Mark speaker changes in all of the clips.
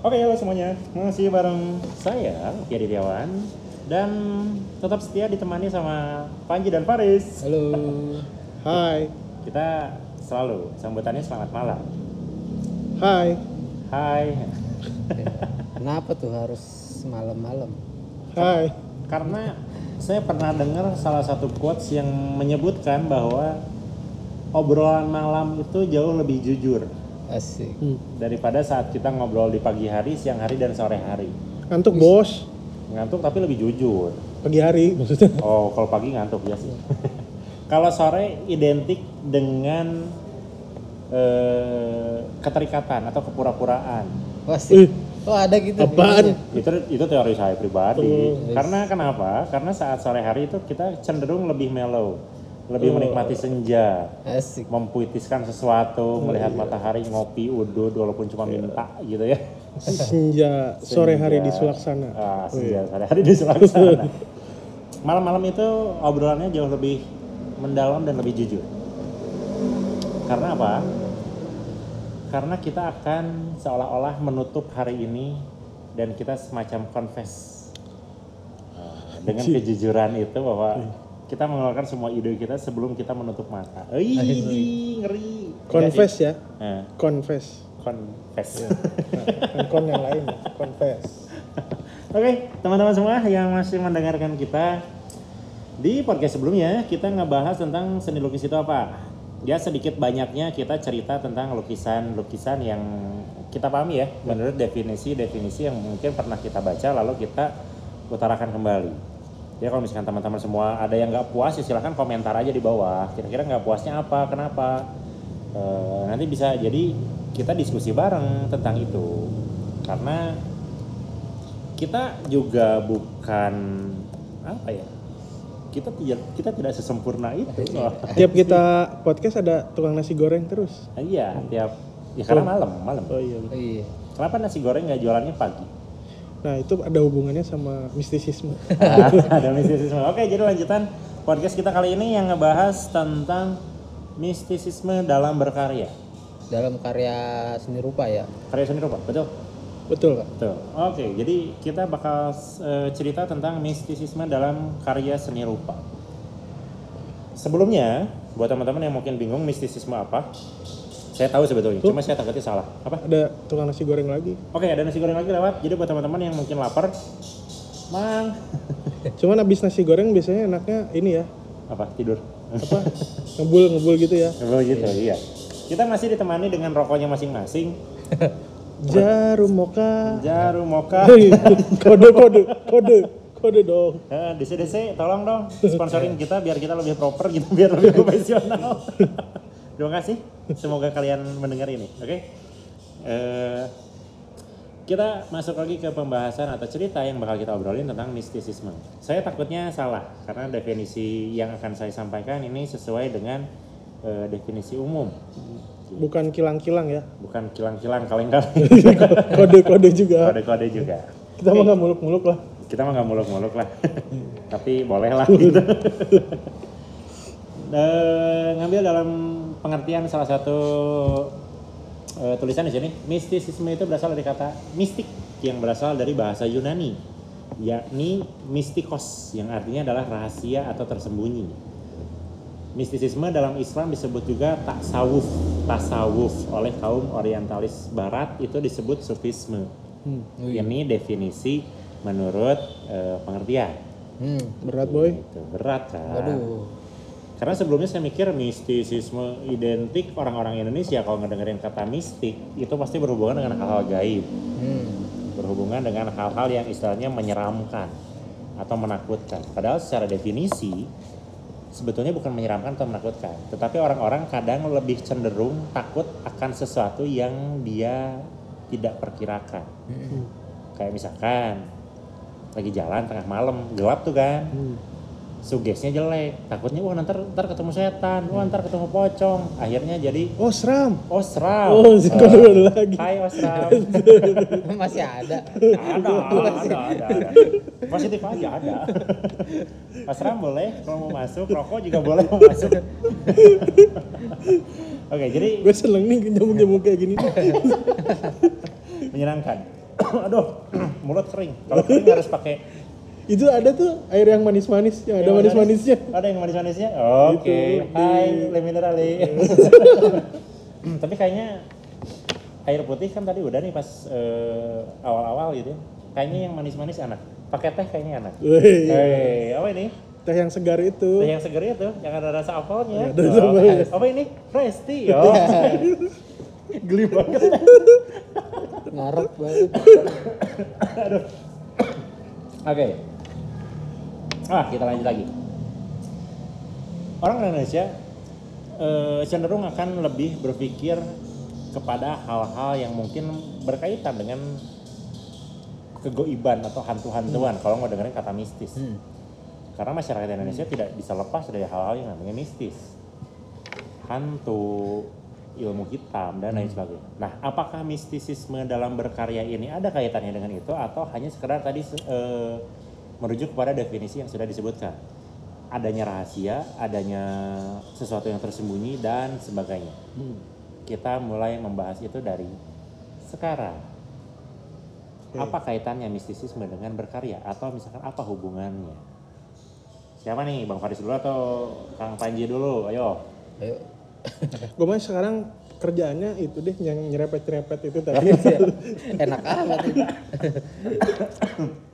Speaker 1: Oke, halo semuanya. Masih bareng saya, Kia Diawan dan tetap setia ditemani sama Panji dan Faris.
Speaker 2: Halo.
Speaker 3: Hai,
Speaker 1: Kita selalu sambutannya selamat malam.
Speaker 3: hai,
Speaker 1: Hai.
Speaker 2: Kenapa tuh harus malam-malam?
Speaker 3: hai.
Speaker 1: Karena saya pernah dengar salah satu quotes yang menyebutkan bahwa obrolan malam itu jauh lebih jujur
Speaker 2: Asik.
Speaker 3: Hmm.
Speaker 1: daripada saat kita ngobrol di pagi hari, siang hari dan sore hari.
Speaker 3: Ngantuk bos,
Speaker 1: Ngantuk tapi lebih jujur.
Speaker 3: pagi hari maksudnya.
Speaker 1: Oh, kalau pagi ngantuk ya sih. kalau sore identik dengan eh, keterikatan atau kepura-puraan.
Speaker 2: Asik.
Speaker 3: Ih,
Speaker 2: Oh ada gitu.
Speaker 3: apaan?
Speaker 1: Itu itu teori saya pribadi.
Speaker 3: Oh.
Speaker 1: Karena kenapa? Karena saat sore hari itu kita cenderung lebih mellow, lebih
Speaker 3: Oh.
Speaker 1: menikmati senja,
Speaker 2: Asik.
Speaker 1: mempuitiskan sesuatu, melihat
Speaker 3: iya.
Speaker 1: matahari, ngopi, udut, walaupun cuma minta gitu ya.
Speaker 3: Senja sore hari di. Sulaksana.
Speaker 1: Ah,
Speaker 3: Oh,
Speaker 1: senja
Speaker 3: iya.
Speaker 1: sore hari di Sulaksana. Malam-malam itu obrolannya jauh lebih mendalam dan lebih jujur. Karena apa? Karena kita akan seolah-olah menutup hari ini dan kita semacam confess Ah, dengan kejujuran itu bahwa kita mengeluarkan semua ide kita sebelum kita menutup mata. Ih, ngeri.
Speaker 3: Confess ya,
Speaker 1: Eh,
Speaker 3: confess.
Speaker 1: confess.
Speaker 3: Nah, kon yang lain, ya, confess.
Speaker 1: Oke, teman-teman semua yang masih mendengarkan kita di podcast sebelumnya kita ngebahas tentang seni lukis itu apa. Ya sedikit banyaknya kita cerita tentang lukisan-lukisan yang kita pahami ya, menurut definisi-definisi yang mungkin pernah kita baca lalu kita utarakan kembali. Ya kalau misalkan teman-teman semua ada yang nggak puas ya silahkan komentar aja di bawah. Kira-kira nggak puasnya apa, kenapa? Eh, nanti bisa jadi kita diskusi bareng tentang itu. Karena kita juga bukan apa ya kita tidak kita tidak sesempurna itu loh.
Speaker 3: Tiap kita podcast ada tukang nasi goreng terus.
Speaker 1: iya tiap ya karena malam malam
Speaker 3: Oh iya.
Speaker 2: Oh, iya.
Speaker 1: kenapa nasi goreng nggak jualannya pagi
Speaker 3: Nah itu ada hubungannya sama mistisisme.
Speaker 1: Ada mistisisme oke jadi lanjutan podcast kita kali ini yang ngebahas tentang mistisisme dalam berkarya
Speaker 2: Dalam karya seni rupa ya.
Speaker 1: karya seni rupa betul
Speaker 3: Betul pak.
Speaker 1: Betul. Oke, jadi kita bakal eh, cerita tentang mistisisme dalam karya seni rupa. Sebelumnya, buat teman-teman yang mungkin bingung mistisisme apa, saya tahu sebetulnya, cuma saya takutnya salah. Apa?
Speaker 3: Ada tukang nasi goreng lagi.
Speaker 1: Oke, ada nasi goreng lagi lewat. Jadi buat teman-teman yang mungkin lapar, mang,
Speaker 3: Cuman abis nasi goreng biasanya enaknya ini ya,
Speaker 1: apa tidur?
Speaker 3: apa ngebul ngebul gitu ya.
Speaker 1: Ngebel gitu, iya. Kita masih ditemani dengan rokoknya masing-masing.
Speaker 3: Jarum moka.
Speaker 1: Jarum moka.
Speaker 3: Hei, kode kode kode kode dong.
Speaker 1: Eh, DC-DC tolong dong sponsorin kita biar kita lebih proper gitu, biar lebih profesional. Terima kasih. Semoga kalian mendengar ini, oke? Eh, kita masuk lagi ke pembahasan atau cerita yang bakal kita obrolin tentang mistisisme. Saya takutnya salah karena definisi yang akan saya sampaikan ini sesuai dengan eh, definisi umum,
Speaker 3: Bukan kilang-kilang ya.
Speaker 1: bukan kilang-kilang kaleng-kaleng,
Speaker 3: Kode kode juga.
Speaker 1: kode-kode juga.
Speaker 3: Kita mah nggak muluk-muluk lah.
Speaker 1: kita mah nggak muluk-muluk lah tapi boleh lah gitu Eh, ngambil dalam pengertian salah satu eh, tulisan di sini mistisisme itu berasal dari kata mistik yang berasal dari bahasa Yunani yakni mistikos yang artinya adalah rahasia atau tersembunyi mistisisme dalam Islam disebut juga tasawuf tasawuf oleh kaum orientalis barat itu disebut sufisme
Speaker 3: Hmm,
Speaker 2: Oh, iya.
Speaker 1: ini definisi menurut eh, pengertian.
Speaker 2: Hmm.
Speaker 3: berat boy.
Speaker 1: Itu berat kan.
Speaker 2: Waduh.
Speaker 1: Karena sebelumnya saya mikir mistisisme identik orang-orang Indonesia kalau ngedengerin kata mistik itu pasti berhubungan dengan hal-hal gaib,
Speaker 2: Hmm.
Speaker 1: berhubungan dengan hal-hal yang istilahnya menyeramkan atau menakutkan. Padahal secara definisi sebetulnya bukan menyeramkan atau menakutkan, tetapi orang-orang kadang lebih cenderung takut akan sesuatu yang dia tidak perkirakan.
Speaker 2: Hmm.
Speaker 1: Kayak misalkan lagi jalan tengah malam gelap tuh kan,
Speaker 3: Hmm.
Speaker 1: Sugesnya jelek, takutnya wah ntar ntar ketemu setan, wah ntar ketemu pocong, akhirnya jadi
Speaker 3: Oh seram.
Speaker 1: osram.
Speaker 3: Oh si kode
Speaker 1: Eh,
Speaker 3: lagi.
Speaker 1: Hai osram.
Speaker 2: Masih ada.
Speaker 1: ada, ada, ada, ada. Positif aja ada. Osram boleh kalau mau masuk, rokok juga boleh mau masuk. Oke, jadi
Speaker 3: Gue seneng nih nyambung-nyambung kayak gini.
Speaker 1: menyenangkan. Aduh, mulut kering. Kalau kering harus pakai
Speaker 3: Itu ada tuh air yang manis-manis, yang ada
Speaker 1: yang
Speaker 3: manis-manisnya.
Speaker 1: Ada yang manis-manisnya? Oke.
Speaker 3: Itu,
Speaker 1: Hai, Le Minerale. Tapi kayaknya air putih kan tadi udah nih pas eh, awal-awal gitu. ya. Kayaknya yang manis-manis enak. Pakai teh kayaknya enak. Hei, apa ini?
Speaker 3: teh yang segar itu.
Speaker 1: Teh yang segar itu, yang ada rasa apelnya.
Speaker 3: Ada rasa
Speaker 1: Oh, apa ini? Fresh tea. Oh. Geli banget.
Speaker 2: Ngarep banget.
Speaker 1: Oke. Ah, kita lanjut lagi. Orang Indonesia eh, cenderung akan lebih berpikir kepada hal-hal yang mungkin berkaitan dengan kegoiban atau hantu-hantuan kalau mau dengerin kata mistis.
Speaker 2: Hmm.
Speaker 1: Karena masyarakat Indonesia tidak bisa lepas dari hal-hal yang namanya mistis. Hantu, ilmu hitam, dan lain sebagainya. Nah, apakah mistisisme dalam berkarya ini ada kaitannya dengan itu atau hanya sekedar tadi eh, merujuk kepada definisi yang sudah disebutkan? Adanya rahasia, adanya sesuatu yang tersembunyi, dan sebagainya. Kita mulai membahas itu dari sekarang.
Speaker 3: Oke.
Speaker 1: Apa kaitannya mistisisme dengan berkarya? Atau misalkan apa hubungannya? Siapa nih, Bang Faris dulu atau Kang Panji dulu? Ayo.
Speaker 2: Ayo.
Speaker 3: Gue mah sekarang kerjaannya itu deh yang nyerepet-nyerepet itu tadi.
Speaker 2: Enak amat.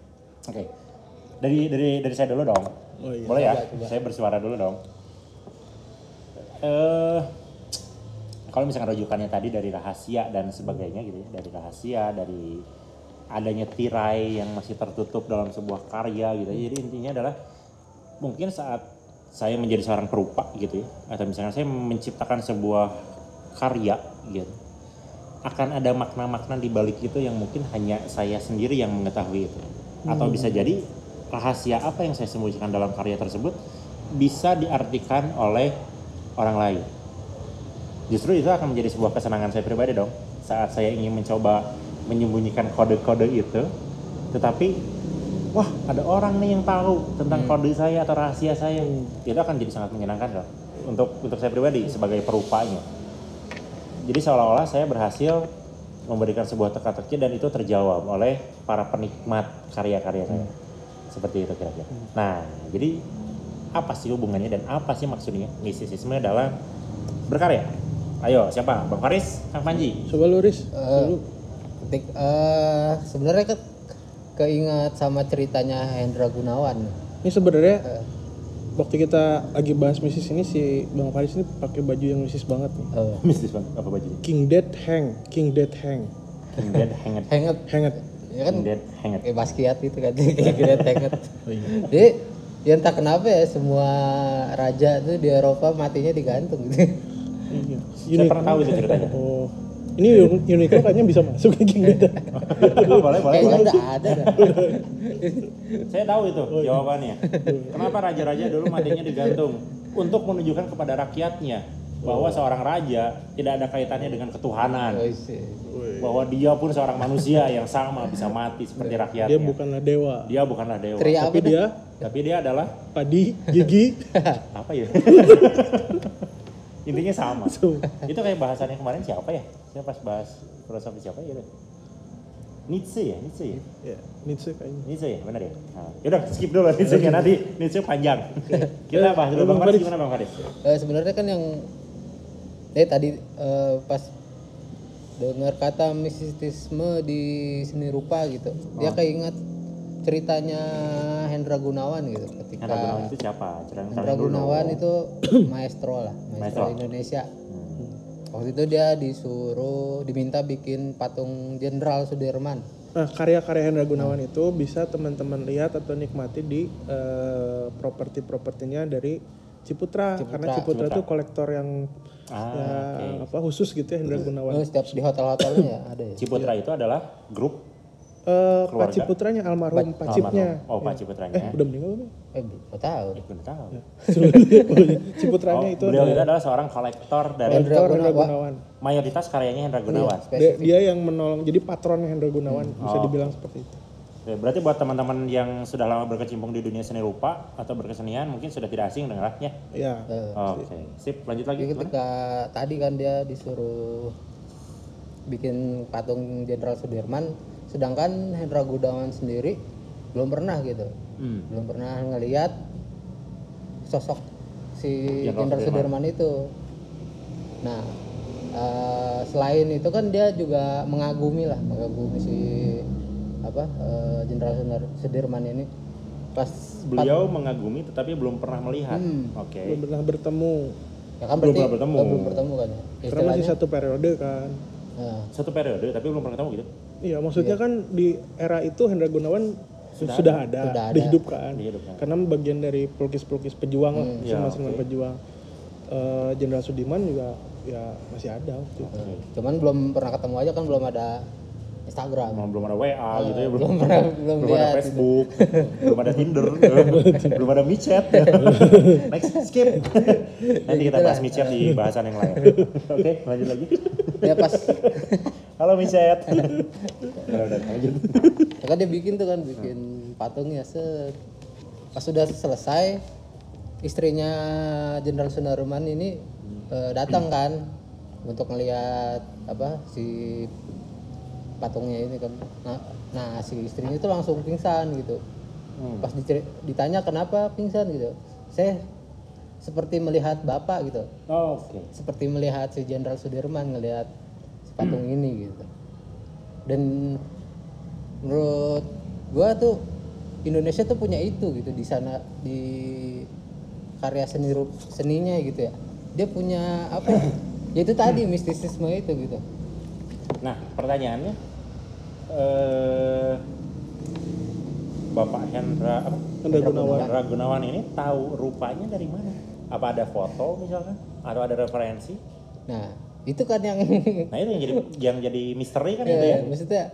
Speaker 1: Dari dari dari saya dulu dong.
Speaker 3: Oh iya.
Speaker 1: Boleh ya?
Speaker 2: Coba.
Speaker 1: Saya bersuara dulu dong. Eh kalau misalkan rujukannya tadi dari rahasia dan sebagainya gitu ya, dari rahasia, dari adanya tirai yang masih tertutup dalam sebuah karya gitu. ya. Jadi intinya adalah mungkin saat saya menjadi seorang perupa gitu ya, atau misalnya saya menciptakan sebuah karya gitu, akan ada makna-makna di balik itu yang mungkin hanya saya sendiri yang mengetahui itu. Atau bisa jadi rahasia apa yang saya sembunyikan dalam karya tersebut bisa diartikan oleh orang lain. Justru itu akan menjadi sebuah kesenangan saya pribadi dong. Saat saya ingin mencoba menyembunyikan kode-kode itu, tetapi wah ada orang nih yang tahu tentang kode saya atau rahasia saya. Itu akan jadi sangat menyenangkan dong. Untuk untuk saya pribadi sebagai perupanya. Jadi seolah-olah saya berhasil memberikan sebuah teka-teki dan itu terjawab oleh para penikmat karya-karya saya. Seperti itu kira-kira. Nah, jadi apa sih hubungannya dan apa sih maksudnya mistisisme dalam berkarya? Ayo, siapa? Bang Faris, Kang Panji.
Speaker 3: Coba lu Riz, dulu.
Speaker 2: ketik eh sebenarnya ke keingat sama ceritanya Hendra Gunawan.
Speaker 3: Ini sebenarnya
Speaker 2: Eh,
Speaker 3: waktu kita lagi bahas misis ini si Bang Faris ini pakai baju yang misis banget nih.
Speaker 2: eh,
Speaker 1: Mistis bang, apa bajunya?
Speaker 3: King Dead Hang, King Dead Hang,
Speaker 1: King Dead Hanged.
Speaker 2: hangat
Speaker 3: hangat.
Speaker 2: Ya kan
Speaker 1: Dead Hanged.
Speaker 2: kayak Basquiat itu kan kayak gede hangat.
Speaker 3: Oh iya.
Speaker 2: Jadi ya entah kenapa ya semua raja tuh di Eropa matinya digantung gitu.
Speaker 3: Iya.
Speaker 1: Saya pernah tahu itu ceritanya.
Speaker 3: Oh. Ini Un- Uniqlo kayaknya bisa masuk ke King Dead.
Speaker 1: boleh, boleh,
Speaker 2: Kayaknya
Speaker 1: boleh.
Speaker 2: udah ada dah.
Speaker 1: Saya tahu itu jawabannya. Kenapa raja-raja dulu matinya digantung? Untuk menunjukkan kepada rakyatnya bahwa seorang raja tidak ada kaitannya dengan ketuhanan. Bahwa dia pun seorang manusia yang sama bisa mati seperti rakyatnya.
Speaker 3: Dia bukanlah dewa,
Speaker 1: Dia bukanlah dewa.
Speaker 2: Tri apa
Speaker 3: tapi dia
Speaker 1: Tapi dia adalah
Speaker 3: padi, gigi.
Speaker 1: apa ya? Intinya sama.
Speaker 3: Tuh.
Speaker 1: Itu kayak bahasannya kemarin siapa ya? Saya pas bahas filosofi siapa ya? Nietzsche ya, Nietzsche ya.
Speaker 3: Ya, Nietzsche kayaknya.
Speaker 1: Nietzsche ya, benar ya? Nah, yaudah skip dulu Nietzsche nya nanti Nietzsche panjang. Kita bahas dulu Bang Faris. gimana Bang Faris?
Speaker 2: Eh, sebenarnya kan yang eh tadi eh, pas dengar kata mistisisme di seni rupa gitu dia
Speaker 1: Oh.
Speaker 2: keinget ceritanya Hendra Gunawan gitu ketika
Speaker 1: Hendra Gunawan itu siapa? Cerita
Speaker 2: Hendra Gunawan itu maestro lah
Speaker 1: Maestro.
Speaker 2: maestro Indonesia
Speaker 1: Hmm.
Speaker 2: waktu itu dia disuruh diminta bikin patung Jenderal Sudirman
Speaker 3: Nah, karya-karya Hendra Gunawan itu bisa teman-teman lihat atau nikmati di eh, properti-propertinya dari Ciputra, karena Ciputra,
Speaker 1: Ciputra.
Speaker 3: itu kolektor yang
Speaker 1: Ah,
Speaker 3: ya,
Speaker 1: oke.
Speaker 3: apa khusus gitu ya Hendra Gunawan.
Speaker 2: Oh, setiap di hotel-hotelnya ya ada ya
Speaker 1: Ciputra itu adalah grup
Speaker 3: Eh, Pak
Speaker 1: Keluarga.
Speaker 3: Ciputranya almarhum Pak Cipnya.
Speaker 1: almarhum. Oh, Pak Ciputranya.
Speaker 3: Eh, udah meninggal belum?
Speaker 2: eh belum tahu
Speaker 1: Eh, belum tahu.
Speaker 3: Ciputranya
Speaker 1: Oh,
Speaker 3: itu
Speaker 1: beliau
Speaker 3: adalah
Speaker 1: itu adalah seorang kolektor dari
Speaker 2: Hendra Gunawan.
Speaker 3: Gunawan.
Speaker 1: mayoritas karyanya Hendra Gunawan.
Speaker 2: spesifik
Speaker 3: Dia, dia yang menolong jadi patronnya Hendra Gunawan bisa
Speaker 1: Oh.
Speaker 3: dibilang seperti itu.
Speaker 1: Oke, berarti buat teman-teman yang sudah lama berkecimpung di dunia seni rupa atau berkesenian mungkin sudah tidak asing dengarnya.
Speaker 3: Ya.
Speaker 2: Eh,
Speaker 1: Oke, sip. Lanjut lagi.
Speaker 2: Jadi
Speaker 1: gimana?
Speaker 2: ketika tadi kan dia disuruh bikin patung Jenderal Sudirman, sedangkan Hendra Gunawan sendiri belum pernah gitu,
Speaker 1: Hmm.
Speaker 2: belum pernah ngelihat sosok si
Speaker 1: Jenderal
Speaker 2: Jenderal Sudirman itu. Nah, eh, selain itu kan dia juga mengagumi lah, mengagumi si apa eh, Jenderal Sudir- Sudirman ini pas
Speaker 1: Beliau mengagumi tetapi belum pernah melihat.
Speaker 2: Hmm.
Speaker 1: Oke.
Speaker 3: Belum pernah bertemu.
Speaker 2: ya kan
Speaker 1: belum pernah bertemu.
Speaker 2: oh, belum bertemu kan ya.
Speaker 3: Karena masih satu periode kan.
Speaker 2: nah,
Speaker 1: Satu periode tapi belum pernah ketemu gitu.
Speaker 3: Iya, maksudnya kan di era itu Hendra Gunawan sudah, ada,
Speaker 2: Sudah ada.
Speaker 3: dihidupkan.
Speaker 1: Dihidupkan.
Speaker 3: Karena bagian dari pelukis-pelukis pejuang lah,
Speaker 1: Ya,
Speaker 3: seniman-seniman pejuang. Eh, Jenderal Sudirman juga ya masih ada waktu itu.
Speaker 2: Cuman belum pernah ketemu aja kan belum ada Instagram
Speaker 1: Belum, belum ada WA gitu ya, belum,
Speaker 2: belum pernah belum
Speaker 1: belum ada Facebook, belum ada Tinder, belum ada micet. Next skip. Nanti kita bahas micet di bahasan yang lain. Oke, lanjut lagi.
Speaker 2: ya pas
Speaker 1: Halo micet. Udah, udah, lanjut.
Speaker 2: ya kan dia bikin tuh kan bikin patungnya set pas sudah selesai istrinya Jenderal Sudirman ini eh, datang kan untuk ngelihat apa si patungnya ini kan. Nah, nah si istrinya itu langsung pingsan gitu.
Speaker 1: Hmm.
Speaker 2: pas ditanya kenapa pingsan? gitu. Saya seperti melihat bapak gitu.
Speaker 1: Oh, Oke.
Speaker 2: seperti melihat si Jenderal Sudirman ngelihat si patung ini gitu. Dan menurut gua tuh Indonesia tuh punya itu gitu di sana di karya seni seninya gitu ya. Dia punya apa ya? Ya itu tadi mistisisme itu gitu.
Speaker 1: Nah, pertanyaannya eh Bapak Hendra apa?
Speaker 3: Hendra Gunawan.
Speaker 1: Hendra Gunawan ini tahu rupanya dari mana? Apa ada foto misalkan? Atau ada referensi?
Speaker 2: nah itu kan yang
Speaker 1: Nah itu yang jadi yang jadi misteri kan itu ya?
Speaker 2: ya, maksudnya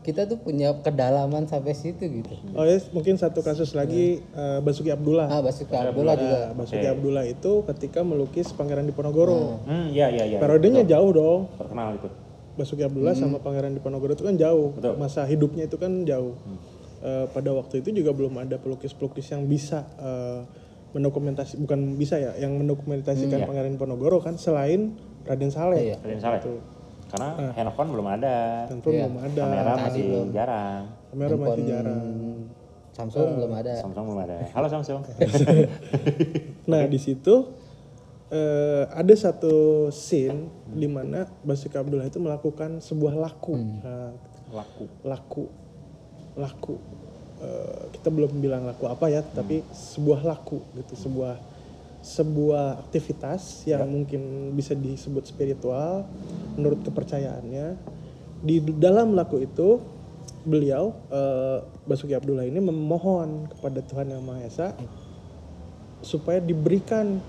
Speaker 2: kita tuh punya kedalaman sampai situ gitu
Speaker 3: Oh ya, mungkin satu kasus lagi eh, Basuki Abdullah.
Speaker 2: ah Basuki Abdullah juga
Speaker 3: Nah, Basuki Abdullah itu ketika melukis Pangeran Diponegoro.
Speaker 1: Hmm, ya ya ya.
Speaker 3: Periodenya jauh dong.
Speaker 1: Terkenal itu.
Speaker 3: Basuki Abdullah sama Pangeran Diponegoro itu kan jauh.
Speaker 1: Betul.
Speaker 3: Masa hidupnya itu kan jauh. Eh, pada waktu itu juga belum ada pelukis-pelukis yang bisa eh, mendokumentasi bukan bisa ya, yang mendokumentasikan Pangeran Diponegoro kan selain Raden Saleh.
Speaker 2: Iya.
Speaker 1: Kalian salah. Karena handphone belum ada.
Speaker 3: Handphone belum ada,
Speaker 1: Kamera masih jarang.
Speaker 3: kamera masih jarang.
Speaker 2: Samsung belum ada
Speaker 1: Samsung belum ada. Halo Samsung.
Speaker 3: Nah di situ eh, ada satu scene di mana Basuki Abdullah itu melakukan sebuah laku, Nah,
Speaker 1: Laku.
Speaker 3: laku, laku. Eh, kita belum bilang laku apa ya, tapi sebuah laku gitu, sebuah sebuah aktivitas yang mungkin bisa disebut spiritual menurut kepercayaannya. Di dalam laku itu beliau eh, Basuki Abdullah ini memohon kepada Tuhan Yang Maha Esa supaya diberikan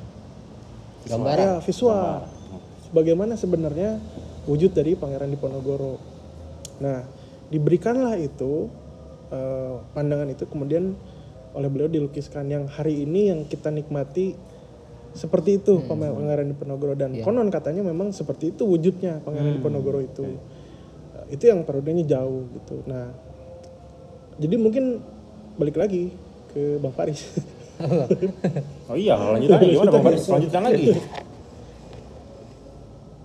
Speaker 2: gambaran
Speaker 3: ya, visual. Bagaimana sebenarnya wujud dari Pangeran Diponegoro. Nah, diberikanlah itu eh, pandangan itu kemudian oleh beliau dilukiskan yang hari ini yang kita nikmati seperti itu Pangeran Diponegoro dan konon katanya memang seperti itu wujudnya Pangeran Diponegoro itu. Eh, Itu yang periodenya jauh gitu. Nah, jadi mungkin balik lagi ke Bang Faris.
Speaker 1: Oh iya, lanjut lagi. Gimana Bang Faris? Lanjutkan lagi.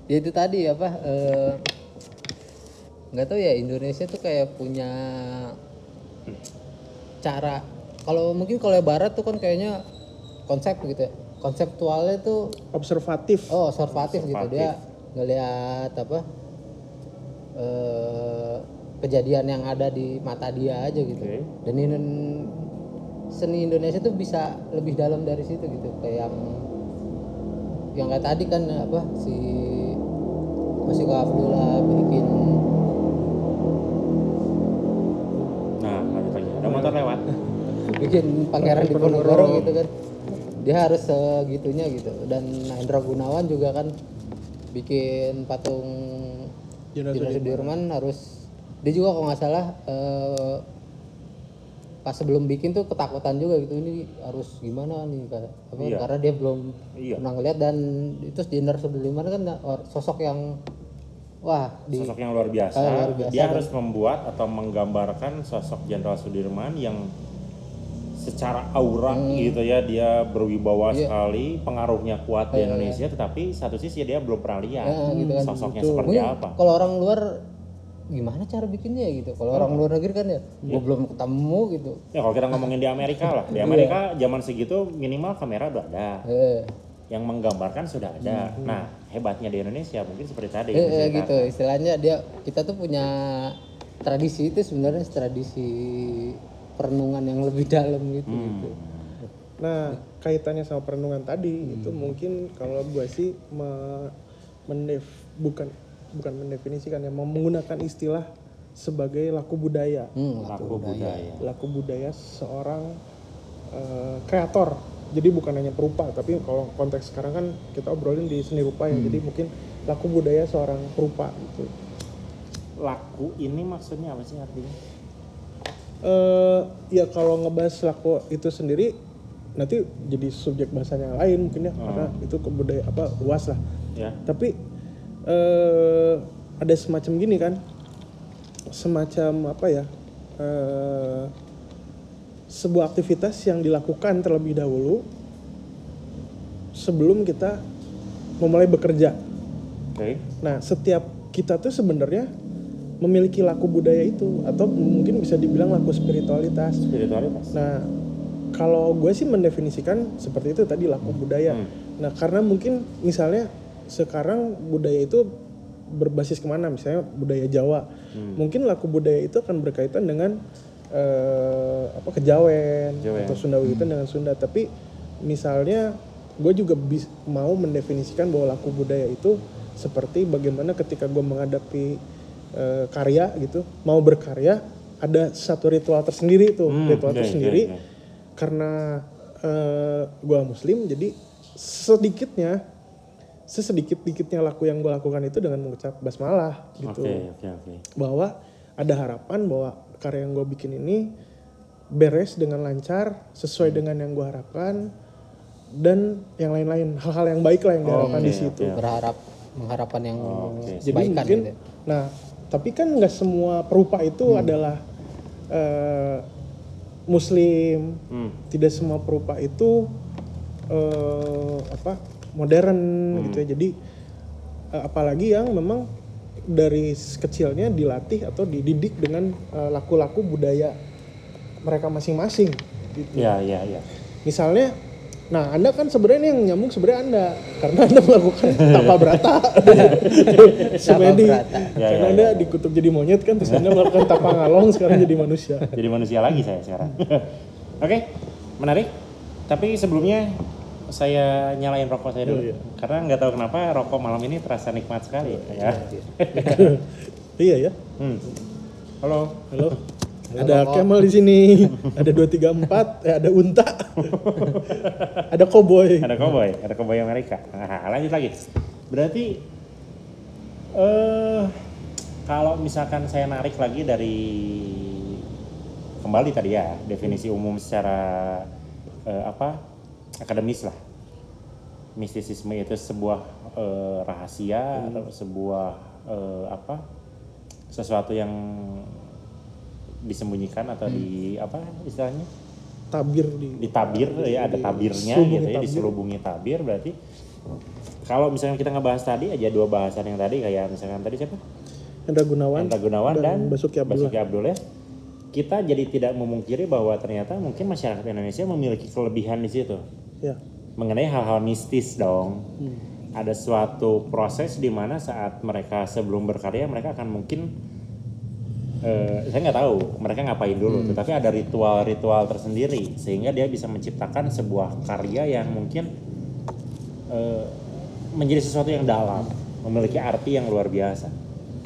Speaker 2: ya itu tadi apa eh, nggak tahu ya Indonesia tuh kayak punya cara kalau mungkin kalau Barat tuh kan kayaknya konsep gitu ya konseptualnya tuh
Speaker 3: Observatif.
Speaker 2: oh observatif gitu dia ngelihat apa eh, kejadian yang ada di mata dia aja gitu
Speaker 1: Oke.
Speaker 2: dan ini seni Indonesia tuh bisa lebih dalam dari situ gitu kayak yang yang kayak tadi kan apa si masih Abdullah bikin
Speaker 1: Nah, lagi. Ada motor lewat.
Speaker 2: bikin pangeran Diponegoro gitu kan dia harus segitunya gitu dan Hendra Gunawan juga kan bikin patung
Speaker 3: Jenderal
Speaker 2: Jenderal Sudirman harus dia juga kalau nggak salah eh, pas sebelum bikin tuh ketakutan juga gitu ini harus gimana nih Kak? apa,
Speaker 1: Iya.
Speaker 2: karena dia belum
Speaker 1: Iya.
Speaker 2: pernah ngeliat dan itu Jenderal Sudirman kan or- sosok yang wah di
Speaker 1: sosok yang luar biasa.
Speaker 2: Ah, luar biasa,
Speaker 1: Dia
Speaker 2: dan-
Speaker 1: harus membuat atau menggambarkan sosok Jenderal Sudirman yang secara aura
Speaker 2: Hmm.
Speaker 1: gitu ya dia berwibawa
Speaker 2: Iya.
Speaker 1: sekali, pengaruhnya kuat di Indonesia, tetapi satu sisi dia belum pernah lihat
Speaker 2: Ya, gitu kan.
Speaker 1: sosoknya
Speaker 3: Betul.
Speaker 1: seperti
Speaker 2: Mungkin
Speaker 1: apa.
Speaker 2: kalau orang luar gimana cara bikinnya gitu kalau orang luar negeri kan ya
Speaker 1: Iya.
Speaker 2: gua belum ketemu gitu
Speaker 1: Ya kalau kita ngomongin di Amerika lah, di Amerika zaman segitu minimal kamera udah ada,
Speaker 2: eh,
Speaker 1: yang menggambarkan sudah ada. Nah hebatnya di Indonesia mungkin seperti tadi.
Speaker 2: eh,
Speaker 1: diceritakan.
Speaker 2: gitu istilahnya dia kita tuh punya tradisi itu sebenarnya tradisi perenungan yang lebih dalam gitu,
Speaker 1: Hmm.
Speaker 2: gitu.
Speaker 3: Nah, kaitannya sama perenungan tadi itu mungkin kalau gue sih me- mendef bukan bukan mendefinisikan ya, menggunakan istilah sebagai laku budaya.
Speaker 2: Hmm,
Speaker 1: Laku budaya.
Speaker 3: Laku budaya seorang eh, kreator. Jadi bukan hanya perupa, tapi kalau konteks sekarang kan kita obrolin di seni rupa ya. Jadi mungkin laku budaya seorang perupa gitu.
Speaker 1: Laku ini maksudnya apa sih artinya?
Speaker 3: eh ya kalau ngebahas laku itu sendiri nanti jadi subjek bahasan yang lain mungkin ya karena itu kebudaya apa luas lah
Speaker 1: Ya.
Speaker 3: tapi eh ada semacam gini kan semacam apa ya eh sebuah aktivitas yang dilakukan terlebih dahulu sebelum kita memulai bekerja
Speaker 1: Oke.
Speaker 3: Nah, setiap kita tuh sebenarnya memiliki laku budaya itu atau mungkin bisa dibilang laku spiritualitas.
Speaker 1: Spiritualitas.
Speaker 3: Nah, kalau gue sih mendefinisikan seperti itu tadi laku budaya.
Speaker 1: Hmm.
Speaker 3: Nah, karena mungkin misalnya sekarang budaya itu berbasis ke mana? Misalnya budaya Jawa.
Speaker 1: Hmm.
Speaker 3: Mungkin laku budaya itu akan berkaitan dengan eh, apa kejawen
Speaker 1: Kejawen.
Speaker 3: atau Sunda Wiwitan dengan Sunda. Tapi misalnya gue juga bis- mau mendefinisikan bahwa laku budaya itu seperti bagaimana ketika gue menghadapi eh, karya gitu, mau berkarya ada satu ritual tersendiri tuh,
Speaker 1: Hmm,
Speaker 3: ritual
Speaker 1: oke,
Speaker 3: tersendiri
Speaker 1: oke, oke.
Speaker 3: karena eh, gue muslim jadi sedikitnya sesedikit dikitnya laku yang gue lakukan itu dengan mengucap basmalah gitu
Speaker 1: Oke, oke, oke.
Speaker 3: bahwa ada harapan bahwa karya yang gue bikin ini beres dengan lancar sesuai dengan yang gue harapkan dan yang lain-lain hal-hal yang baik lah yang diharapkan di
Speaker 1: oke,
Speaker 3: situ
Speaker 1: oke.
Speaker 2: berharap mengharapkan yang
Speaker 1: Oke.
Speaker 3: jadi
Speaker 2: kebaikan
Speaker 3: mungkin
Speaker 2: gitu.
Speaker 3: nah tapi kan nggak semua perupa itu adalah eh, muslim
Speaker 1: Hmm.
Speaker 3: tidak semua perupa itu eh, apa modern gitu ya jadi eh, apalagi yang memang dari kecilnya dilatih atau dididik dengan eh, laku-laku budaya mereka masing-masing gitu
Speaker 1: Ya, ya, ya.
Speaker 3: misalnya nah anda kan sebenarnya yang nyambung sebenarnya anda karena anda melakukan tapa berata semedi.
Speaker 1: Ya,
Speaker 3: karena
Speaker 1: ya,
Speaker 3: anda
Speaker 1: ya.
Speaker 3: dikutuk jadi monyet kan terus anda melakukan tapa ngalong sekarang jadi manusia
Speaker 1: Jadi manusia lagi saya sekarang. Oke, menarik. Tapi sebelumnya saya nyalain rokok saya dulu.
Speaker 3: Oh, iya.
Speaker 1: Karena nggak tahu kenapa rokok malam ini terasa nikmat sekali ya.
Speaker 3: iya ya
Speaker 1: Hmm. Halo.
Speaker 3: Halo. Ada Kemal di sini. Ada 234, eh, ada Unta. ada Cowboy.
Speaker 1: Ada koboi, ada koboi Amerika. Nah, lanjut lagi. Berarti eh kalau misalkan saya narik lagi dari kembali tadi ya definisi umum secara eh, apa akademis lah. Mistisisme itu sebuah eh, rahasia atau sebuah eh, apa sesuatu yang disembunyikan atau di apa istilahnya
Speaker 3: Tabir di
Speaker 1: ditabir ya ada tabirnya gitu ya
Speaker 3: tabir.
Speaker 1: diselubungi tabir berarti kalau misalnya kita ngebahas tadi aja dua bahasan yang tadi kayak misalkan tadi siapa
Speaker 3: Hendra Gunawan.
Speaker 1: Hendra Gunawan dan,
Speaker 3: Basuki Abdullah.
Speaker 1: Basuki Abdullah kita jadi tidak memungkiri bahwa ternyata mungkin masyarakat Indonesia memiliki kelebihan di situ
Speaker 3: Ya.
Speaker 1: mengenai hal-hal mistis dong
Speaker 3: Hmm.
Speaker 1: ada suatu proses di mana saat mereka sebelum berkarya mereka akan mungkin eh, saya nggak tahu mereka ngapain dulu tetapi ada ritual-ritual tersendiri sehingga dia bisa menciptakan sebuah karya yang mungkin eh, menjadi sesuatu yang dalam memiliki arti yang luar biasa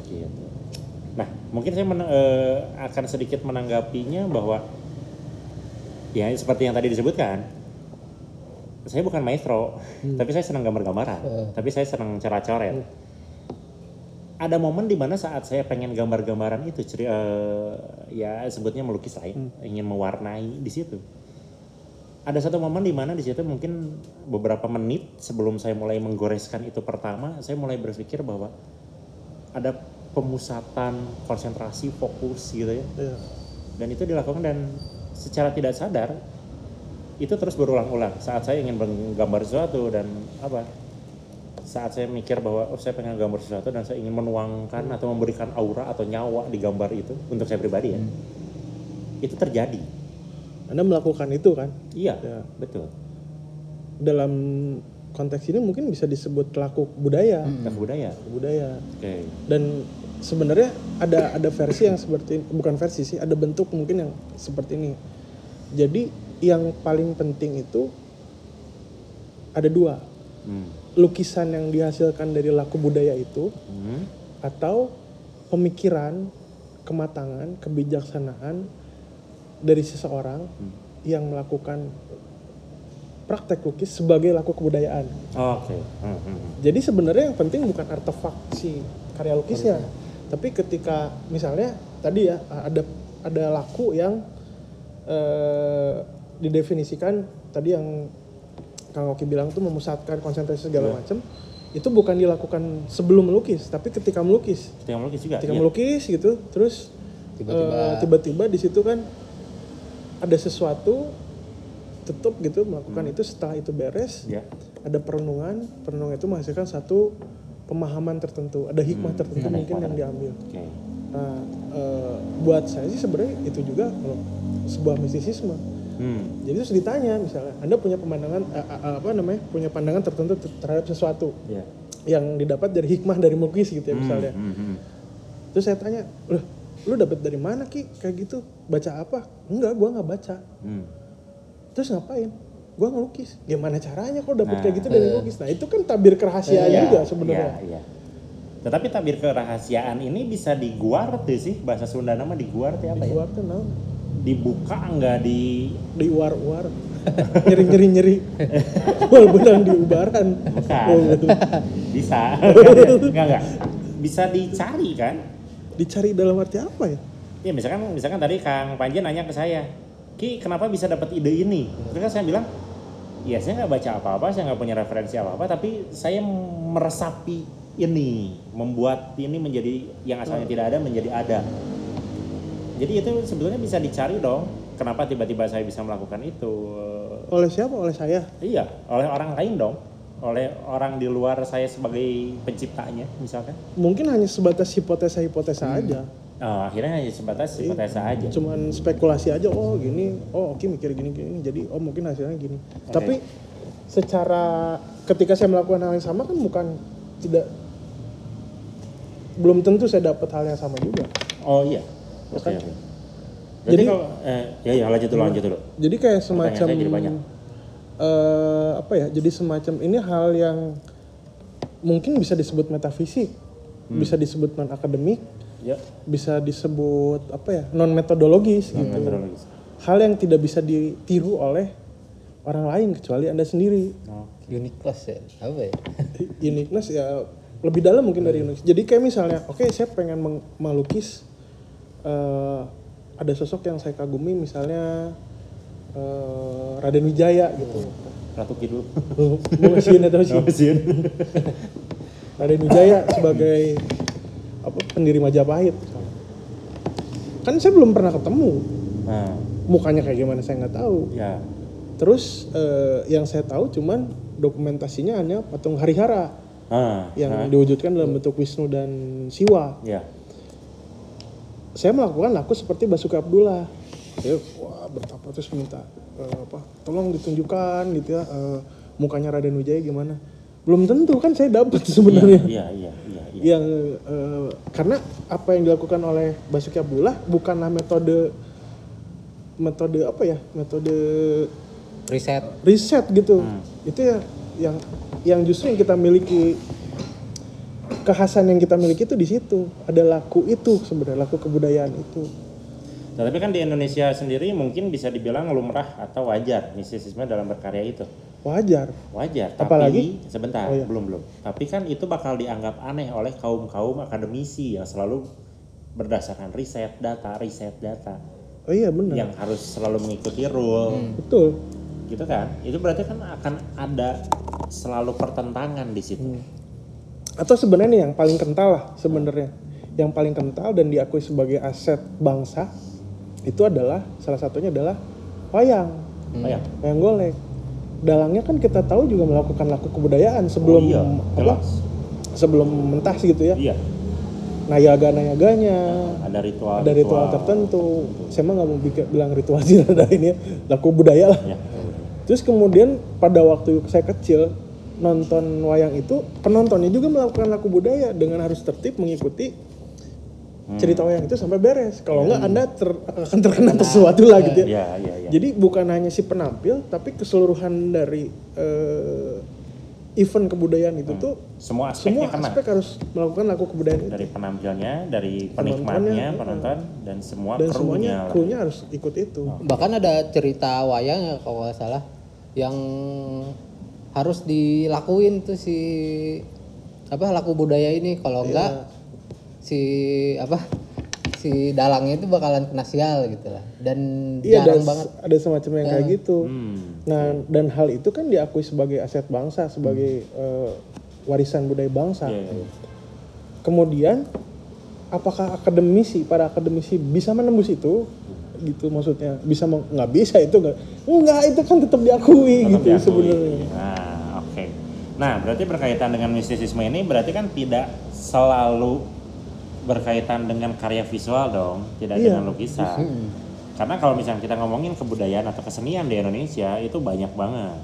Speaker 1: gitu nah mungkin saya men- eh, akan sedikit menanggapinya bahwa ya seperti yang tadi disebutkan saya bukan maestro, tapi saya senang gambar-gambaran, tapi saya senang cara coret. Ada momen di mana saat saya pengen gambar-gambaran itu, ceri- eh, ya sebutnya melukis lah ya, ingin mewarnai di situ. Ada satu momen di mana di situ mungkin beberapa menit sebelum saya mulai menggoreskan itu pertama, saya mulai berpikir bahwa ada pemusatan konsentrasi fokus gitu ya
Speaker 3: Iya.
Speaker 1: dan itu dilakukan dan secara tidak sadar itu terus berulang-ulang. Saat saya ingin menggambar sesuatu dan apa saat saya mikir bahwa oh saya pengen gambar sesuatu dan saya ingin menuangkan atau memberikan aura atau nyawa di gambar itu untuk saya pribadi ya itu terjadi.
Speaker 3: Anda melakukan itu kan?
Speaker 1: Iya
Speaker 3: Ya.
Speaker 1: betul.
Speaker 3: Dalam konteks ini mungkin bisa disebut laku budaya,
Speaker 1: Ke budaya.
Speaker 3: Budaya.
Speaker 1: oke.
Speaker 3: Dan sebenarnya ada ada versi yang seperti bukan versi sih, ada bentuk mungkin yang seperti ini. Jadi yang paling penting itu ada dua,
Speaker 1: hmm.
Speaker 3: lukisan yang dihasilkan dari laku budaya itu
Speaker 1: Hmm.
Speaker 3: atau pemikiran, kematangan, kebijaksanaan dari seseorang
Speaker 1: Hmm.
Speaker 3: yang melakukan praktek lukis sebagai laku kebudayaan.
Speaker 1: oke Hmm, hmm, hmm.
Speaker 3: Jadi sebenarnya yang penting bukan artefak si karya lukisnya, tapi ketika misalnya tadi ya ada ada laku yang eh, didefinisikan tadi yang Kang Oki bilang tuh memusatkan konsentrasi segala
Speaker 1: Iya.
Speaker 3: macam, itu bukan dilakukan sebelum melukis, tapi ketika melukis.
Speaker 1: Yang melukis juga
Speaker 3: Ketika
Speaker 1: iya.
Speaker 3: melukis gitu, terus
Speaker 2: Tiba-tiba.
Speaker 3: tiba-tiba di situ kan ada sesuatu tutup gitu melakukan
Speaker 1: Hmm.
Speaker 3: itu setelah itu beres
Speaker 1: Iya.
Speaker 3: ada perenungan perenungan itu menghasilkan satu pemahaman tertentu ada hikmah
Speaker 1: Hmm,
Speaker 3: tertentu
Speaker 1: ada
Speaker 3: mungkin
Speaker 1: hikmah
Speaker 3: yang diambil
Speaker 1: oke
Speaker 3: nah eh, buat saya sih sebenarnya itu juga kalau sebuah mistisisme
Speaker 1: hmm.
Speaker 3: jadi terus ditanya misalnya anda punya pemandangan eh, eh, apa namanya punya pandangan tertentu ter- terhadap sesuatu
Speaker 1: Iya.
Speaker 3: yang didapat dari hikmah dari melukis gitu ya misalnya
Speaker 1: Hmm, hmm, hmm.
Speaker 3: terus saya tanya loh lu dapat dari mana ki kayak gitu baca apa enggak gua nggak baca
Speaker 1: Hmm.
Speaker 3: terus ngapain gua ngelukis gimana caranya kalau dapat
Speaker 1: Nah,
Speaker 3: kayak gitu dari ngelukis nah itu kan tabir kerahasiaan
Speaker 1: Iya,
Speaker 3: juga sebenarnya
Speaker 1: Iya, iya. Tetapi tabir kerahasiaan ini bisa diguar tuh sih bahasa Sunda nama diguar tuh apa ya?
Speaker 3: naon?
Speaker 1: Dibuka enggak di
Speaker 3: di uar uar nyeri nyeri nyeri wal benang di ubaran
Speaker 1: bukan.
Speaker 3: Oh, betul.
Speaker 1: bisa. enggak enggak. Bisa dicari kan?
Speaker 3: dicari dalam arti apa ya
Speaker 1: Ya misalkan misalkan tadi Kang Panji nanya ke saya, Ki kenapa bisa dapat ide ini? Terus kan saya bilang, ya saya nggak baca apa-apa, saya nggak punya referensi apa-apa, tapi saya meresapi ini, membuat ini menjadi yang asalnya tidak ada menjadi ada. Jadi itu sebetulnya bisa dicari dong. Kenapa tiba-tiba saya bisa melakukan itu?
Speaker 3: oleh siapa oleh saya
Speaker 1: Iya, oleh orang lain dong. Oleh orang di luar saya sebagai penciptanya, misalkan.
Speaker 3: mungkin hanya sebatas hipotesa hipotesa aja
Speaker 1: Oh, akhirnya hanya sebatas hipotesa aja.
Speaker 3: cuman spekulasi aja oh gini oh oke mikir gini gini jadi oh mungkin hasilnya gini tapi secara ketika saya melakukan hal yang sama kan bukan tidak belum tentu saya dapat hal yang sama juga
Speaker 1: Oh iya. Oke.
Speaker 3: kan?
Speaker 1: oke. Jadi
Speaker 3: Jadi-
Speaker 1: kalau eh, ya ya lanjut dulu lanjut dulu.
Speaker 3: jadi kayak semacam
Speaker 1: jadi banyak.
Speaker 3: eh, apa ya jadi semacam ini hal yang mungkin bisa disebut metafisik
Speaker 1: Hmm.
Speaker 3: bisa disebut non akademik
Speaker 1: Ya.
Speaker 3: bisa disebut apa ya non metodologis gitu
Speaker 1: Metodologis.
Speaker 3: hal yang tidak bisa ditiru oleh orang lain kecuali anda sendiri
Speaker 1: Oke.
Speaker 2: uniqueness ya apa ya
Speaker 3: uniqueness ya lebih dalam mungkin dari uniqueness jadi kayak misalnya oke saya pengen meng- melukis eh, ada sosok yang saya kagumi misalnya eh, Raden Wijaya gitu
Speaker 1: Ratu Kidul.
Speaker 3: ngasihin atau sih. Raden Wijaya sebagai apa pendiri Majapahit kan saya belum pernah ketemu
Speaker 1: Nah,
Speaker 3: mukanya kayak gimana saya nggak tahu
Speaker 1: ya.
Speaker 3: terus eh, yang saya tahu cuman dokumentasinya hanya patung Harihara
Speaker 1: Nah,
Speaker 3: yang
Speaker 1: nah,
Speaker 3: diwujudkan dalam bentuk Wisnu dan Siwa
Speaker 1: ya.
Speaker 3: Saya melakukan laku seperti Basuki Abdullah. Saya wah bertapa terus minta eh, apa tolong ditunjukkan gitu ya eh, mukanya Raden Wijaya gimana? Belum tentu kan saya dapat sebenarnya.
Speaker 1: Iya, iya, iya, iya.
Speaker 3: yang eh, karena apa yang dilakukan oleh Basuki Abdullah bukanlah metode metode apa ya metode
Speaker 2: riset.
Speaker 3: riset gitu. Itu ya yang yang justru yang kita miliki kekhasan yang kita miliki itu di situ ada laku itu sebenarnya laku kebudayaan itu
Speaker 1: Nah, tapi kan di Indonesia sendiri mungkin bisa dibilang lumrah atau wajar mistisisme dalam berkarya itu.
Speaker 3: wajar
Speaker 1: Wajar,
Speaker 3: Apalagi?
Speaker 1: tapi sebentar,
Speaker 3: Oh, iya.
Speaker 1: belum belum. Tapi kan itu bakal dianggap aneh oleh kaum-kaum akademisi yang selalu berdasarkan riset data, riset data
Speaker 3: oh iya benar
Speaker 1: yang harus selalu mengikuti rule.
Speaker 3: betul
Speaker 1: Gitu kan? Itu berarti kan akan ada selalu pertentangan di situ.
Speaker 3: Hmm. Atau sebenarnya yang paling kental lah sebenarnya yang paling kental dan diakui sebagai aset bangsa itu adalah salah satunya adalah wayang
Speaker 1: ya.
Speaker 3: wayang golek dalangnya kan kita tahu juga melakukan laku kebudayaan sebelum
Speaker 1: Oh iya,
Speaker 3: apa
Speaker 1: jelas.
Speaker 3: sebelum mentas gitu ya
Speaker 1: Iya.
Speaker 3: nayaga nayaganya
Speaker 1: Ada ritual.
Speaker 3: ada ritual tertentu saya mah nggak mau bikin- bilang ritual sih ada ini ya, laku budaya lah
Speaker 1: Ya.
Speaker 3: terus kemudian pada waktu saya kecil nonton wayang itu penontonnya juga melakukan laku budaya dengan harus tertib mengikuti cerita wayang itu sampai beres kalau nggak anda ter- akan terkena sesuatu lah gitu ya
Speaker 1: Iya, iya, iya.
Speaker 3: jadi bukan hanya si penampil tapi keseluruhan dari eh, event kebudayaan itu tuh
Speaker 1: Semua aspeknya
Speaker 3: semua
Speaker 1: kena.
Speaker 3: aspek harus melakukan laku kebudayaan itu
Speaker 1: Dari penampilnya, dari
Speaker 3: Penontonnya,
Speaker 1: penikmatnya,
Speaker 3: iya.
Speaker 1: penonton, dan semua
Speaker 3: dan
Speaker 1: krunya.
Speaker 3: semuanya
Speaker 1: lah.
Speaker 3: krunya harus ikut itu
Speaker 2: bahkan ada cerita wayang ya kalau nggak salah yang harus dilakuin tuh si apa laku budaya ini kalau enggak si apa si dalangnya itu bakalan kena sial gitu lah dan
Speaker 3: iya ada
Speaker 2: jarang banget
Speaker 3: ada semacam yang kayak gitu
Speaker 1: Hmm.
Speaker 3: Nah, dan hal itu kan diakui sebagai aset bangsa, sebagai eh, warisan budaya bangsa.
Speaker 1: Iya, iya, iya.
Speaker 3: Kemudian, apakah akademisi, para akademisi bisa menembus itu? Gitu maksudnya, bisa nggak bisa itu nggak? Enggak, itu kan tetap diakui
Speaker 1: Tetap
Speaker 3: gitu
Speaker 1: diakui.
Speaker 3: sebenarnya.
Speaker 1: Nah, oke. Nah, berarti berkaitan dengan mistisisme ini berarti kan tidak selalu berkaitan dengan karya visual dong, tidak
Speaker 3: Iya.
Speaker 1: dengan lukisan. Karena kalau misalnya kita ngomongin kebudayaan atau kesenian di Indonesia itu banyak banget.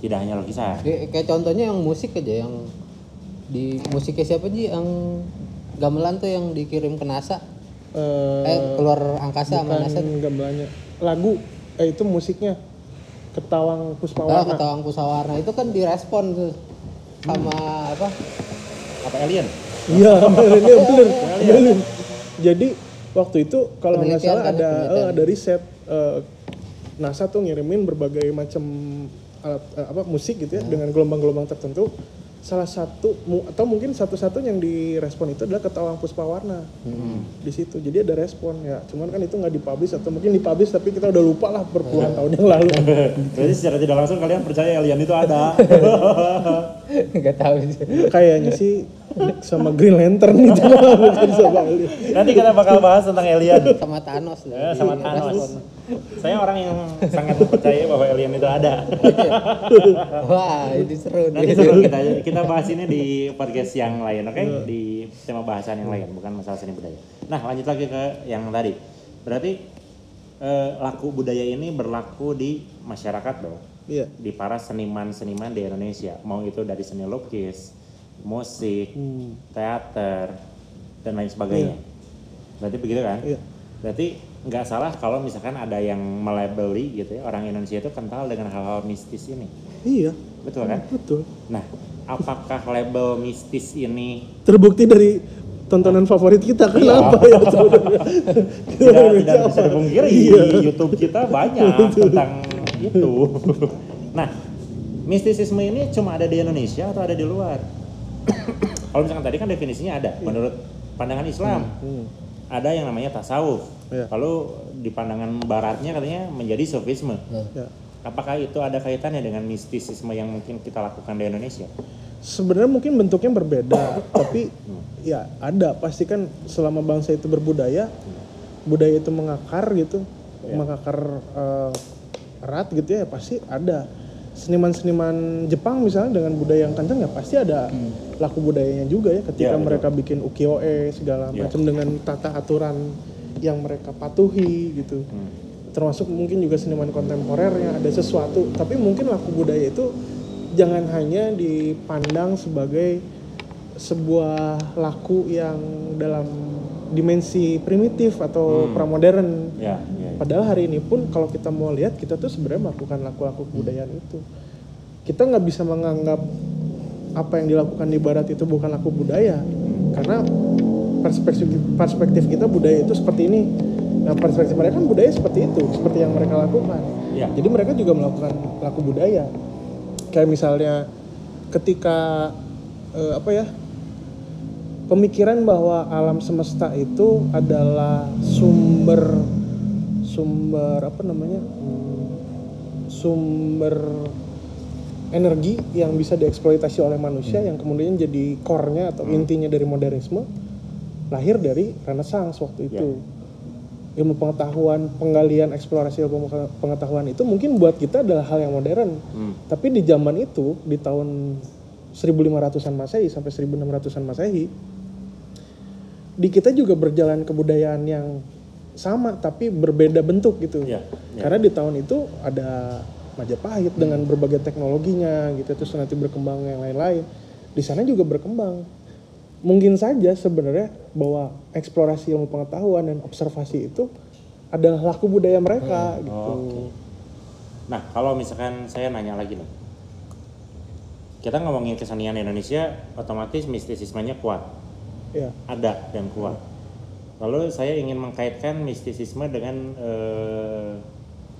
Speaker 1: Tidak hanya lukisan.
Speaker 2: Kayak, kayak contohnya yang musik aja yang di musiknya siapa sih yang gamelan tuh yang dikirim ke NASA
Speaker 3: Eh,
Speaker 2: eh keluar angkasa sama NASA
Speaker 3: bukan gamelannya, lagu, eh itu musiknya, Ketawang Puspawarna.
Speaker 2: ketawang pusawarna itu kan direspon tuh sama apa
Speaker 1: Apa alien?
Speaker 3: Iya, bener, iya, bener, bener. Jadi waktu itu kalau nggak salah
Speaker 2: kan,
Speaker 3: ada eh, ada riset eh, NASA tuh ngirimin berbagai macam alat eh, apa musik gitu ya
Speaker 2: Hmm.
Speaker 3: dengan gelombang-gelombang tertentu. Salah satu mu- atau mungkin satu-satu yang direspon itu adalah ketawang puspawarna
Speaker 2: Hmm.
Speaker 3: di situ. Jadi ada respon ya. Cuman kan itu nggak dipublish atau mungkin dipublish tapi kita udah lupa lah berpuluhan tahun yang lalu.
Speaker 1: Berarti secara tidak langsung kalian percaya alien itu ada.
Speaker 2: nggak tahu sih
Speaker 3: Kayaknya sih sama Green Lantern itu bukan sama alien.
Speaker 1: Nanti kita bakal bahas tentang alien.
Speaker 2: sama Thanos lah
Speaker 1: sama Thanos. Saya orang yang sangat percaya bahwa alien itu ada.
Speaker 2: wah ini seru
Speaker 1: Nanti seru kita kita bahas ini di podcast yang lain, oke? Di tema bahasan yang lain, bukan masalah seni budaya. Nah, lanjut lagi ke yang tadi. Berarti eh, laku budaya ini berlaku di masyarakat dong,
Speaker 3: Iya.
Speaker 1: di para seniman-seniman di Indonesia. Mau itu dari seni lukis, musik,
Speaker 3: Hmm.
Speaker 1: teater, dan lain sebagainya. Berarti begitu kan?
Speaker 3: Iya.
Speaker 1: Berarti nggak salah kalau misalkan ada yang melabeli gitu ya orang Indonesia itu kental dengan hal-hal mistis ini,
Speaker 3: Iya,
Speaker 1: betul kan?
Speaker 3: betul.
Speaker 1: Nah, apakah label mistis ini
Speaker 3: terbukti dari tontonan favorit kita
Speaker 1: Iya.
Speaker 3: kenapa ya sebenarnya
Speaker 1: tidak tidak bisa dipungkiri
Speaker 3: Iya.
Speaker 1: di YouTube kita banyak tentang itu. Nah, mistisisme ini cuma ada di Indonesia atau ada di luar? Kalau misalkan tadi kan definisinya ada, menurut pandangan Islam
Speaker 3: Hmm.
Speaker 1: ada yang namanya tasawuf.
Speaker 3: Iya.
Speaker 1: Lalu di pandangan Baratnya katanya menjadi sufisme.
Speaker 3: Ya.
Speaker 1: Apakah itu ada kaitannya dengan mistisisme yang mungkin kita lakukan di Indonesia?
Speaker 3: sebenarnya mungkin bentuknya berbeda tapi ya ada pasti kan selama bangsa itu berbudaya budaya itu mengakar gitu mengakar eh, erat gitu ya pasti ada seniman-seniman Jepang misalnya dengan budaya yang kencang ya pasti ada laku budayanya juga ya ketika
Speaker 1: Iya, betul.
Speaker 3: mereka bikin ukiyo-e segala
Speaker 1: Iya.
Speaker 3: macam dengan tata aturan yang mereka patuhi gitu
Speaker 1: Hmm.
Speaker 3: termasuk mungkin juga seniman kontemporernya ada sesuatu tapi mungkin laku budaya itu jangan hanya dipandang sebagai sebuah laku yang dalam dimensi primitif atau
Speaker 1: Hmm.
Speaker 3: pramodern
Speaker 1: Ya, ya, ya.
Speaker 3: Padahal hari ini pun kalau kita mau lihat kita tuh sebenarnya melakukan laku-laku kebudayaan itu. Kita nggak bisa menganggap apa yang dilakukan di barat itu bukan laku budaya. Karena perspektif perspektif kita budaya itu seperti ini. Nah perspektif mereka kan budaya seperti itu seperti yang mereka lakukan.
Speaker 1: Ya.
Speaker 3: jadi mereka juga melakukan laku budaya. Kayak misalnya ketika eh, apa ya pemikiran bahwa alam semesta itu adalah sumber sumber apa namanya Hmm, sumber energi yang bisa dieksploitasi oleh manusia yang kemudian jadi core-nya atau intinya dari modernisme lahir dari Renaissance waktu itu. Ilmu pengetahuan, penggalian, eksplorasi ilmu pengeta- pengetahuan itu mungkin buat kita adalah hal yang modern.
Speaker 1: Hmm.
Speaker 3: Tapi di zaman itu, di tahun 1500-an Masehi sampai 1600-an Masehi, di kita juga berjalan kebudayaan yang sama tapi berbeda bentuk gitu.
Speaker 1: Iya, iya.
Speaker 3: Karena di tahun itu ada Majapahit dengan berbagai teknologinya gitu terus nanti berkembang yang lain-lain. Di sana juga berkembang. Mungkin saja sebenarnya bahwa eksplorasi ilmu pengetahuan dan observasi itu adalah laku budaya mereka gitu.
Speaker 1: Oke. Nah, kalau misalkan saya nanya lagi nih. Kita ngomongin kesenian Indonesia, otomatis mistisismenya kuat.
Speaker 3: Ya.
Speaker 1: Ada dan kuat. Lalu saya ingin mengkaitkan mistisisme dengan eh,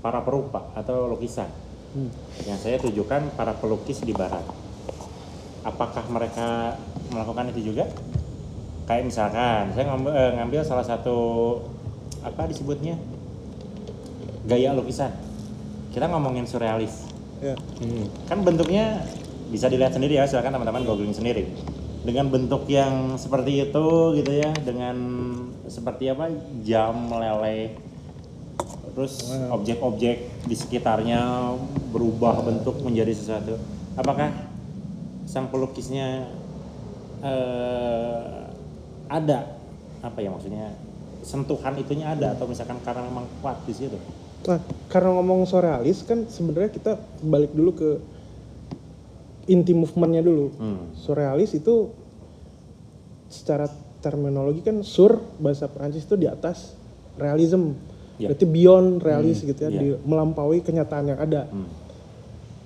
Speaker 1: para perupa atau lukisan. Yang saya tujukan para pelukis di barat. Apakah mereka melakukan itu juga? Kayak misalkan, saya ngambil, eh, ngambil salah satu apa disebutnya gaya lukisan. Kita ngomongin surrealis.
Speaker 3: Ya.
Speaker 1: Kan bentuknya bisa dilihat sendiri ya, silakan teman-teman googling sendiri. Dengan bentuk yang seperti itu gitu ya, dengan seperti apa jam meleleh, terus objek-objek di sekitarnya berubah bentuk menjadi sesuatu. Apakah sang pelukisnya eh, ada apa ya maksudnya sentuhan itunya ada atau misalkan karena memang kuat di situ?
Speaker 3: Nah, karena ngomong surrealis kan sebenarnya kita balik dulu ke inti movementnya dulu.
Speaker 1: Hmm.
Speaker 3: Surrealis itu secara terminologi kan sur bahasa Perancis itu di atas realism.
Speaker 1: Ya.
Speaker 3: Berarti beyond realis gitu ya,
Speaker 1: iya.
Speaker 3: di- melampaui kenyataan yang ada.
Speaker 1: Hmm.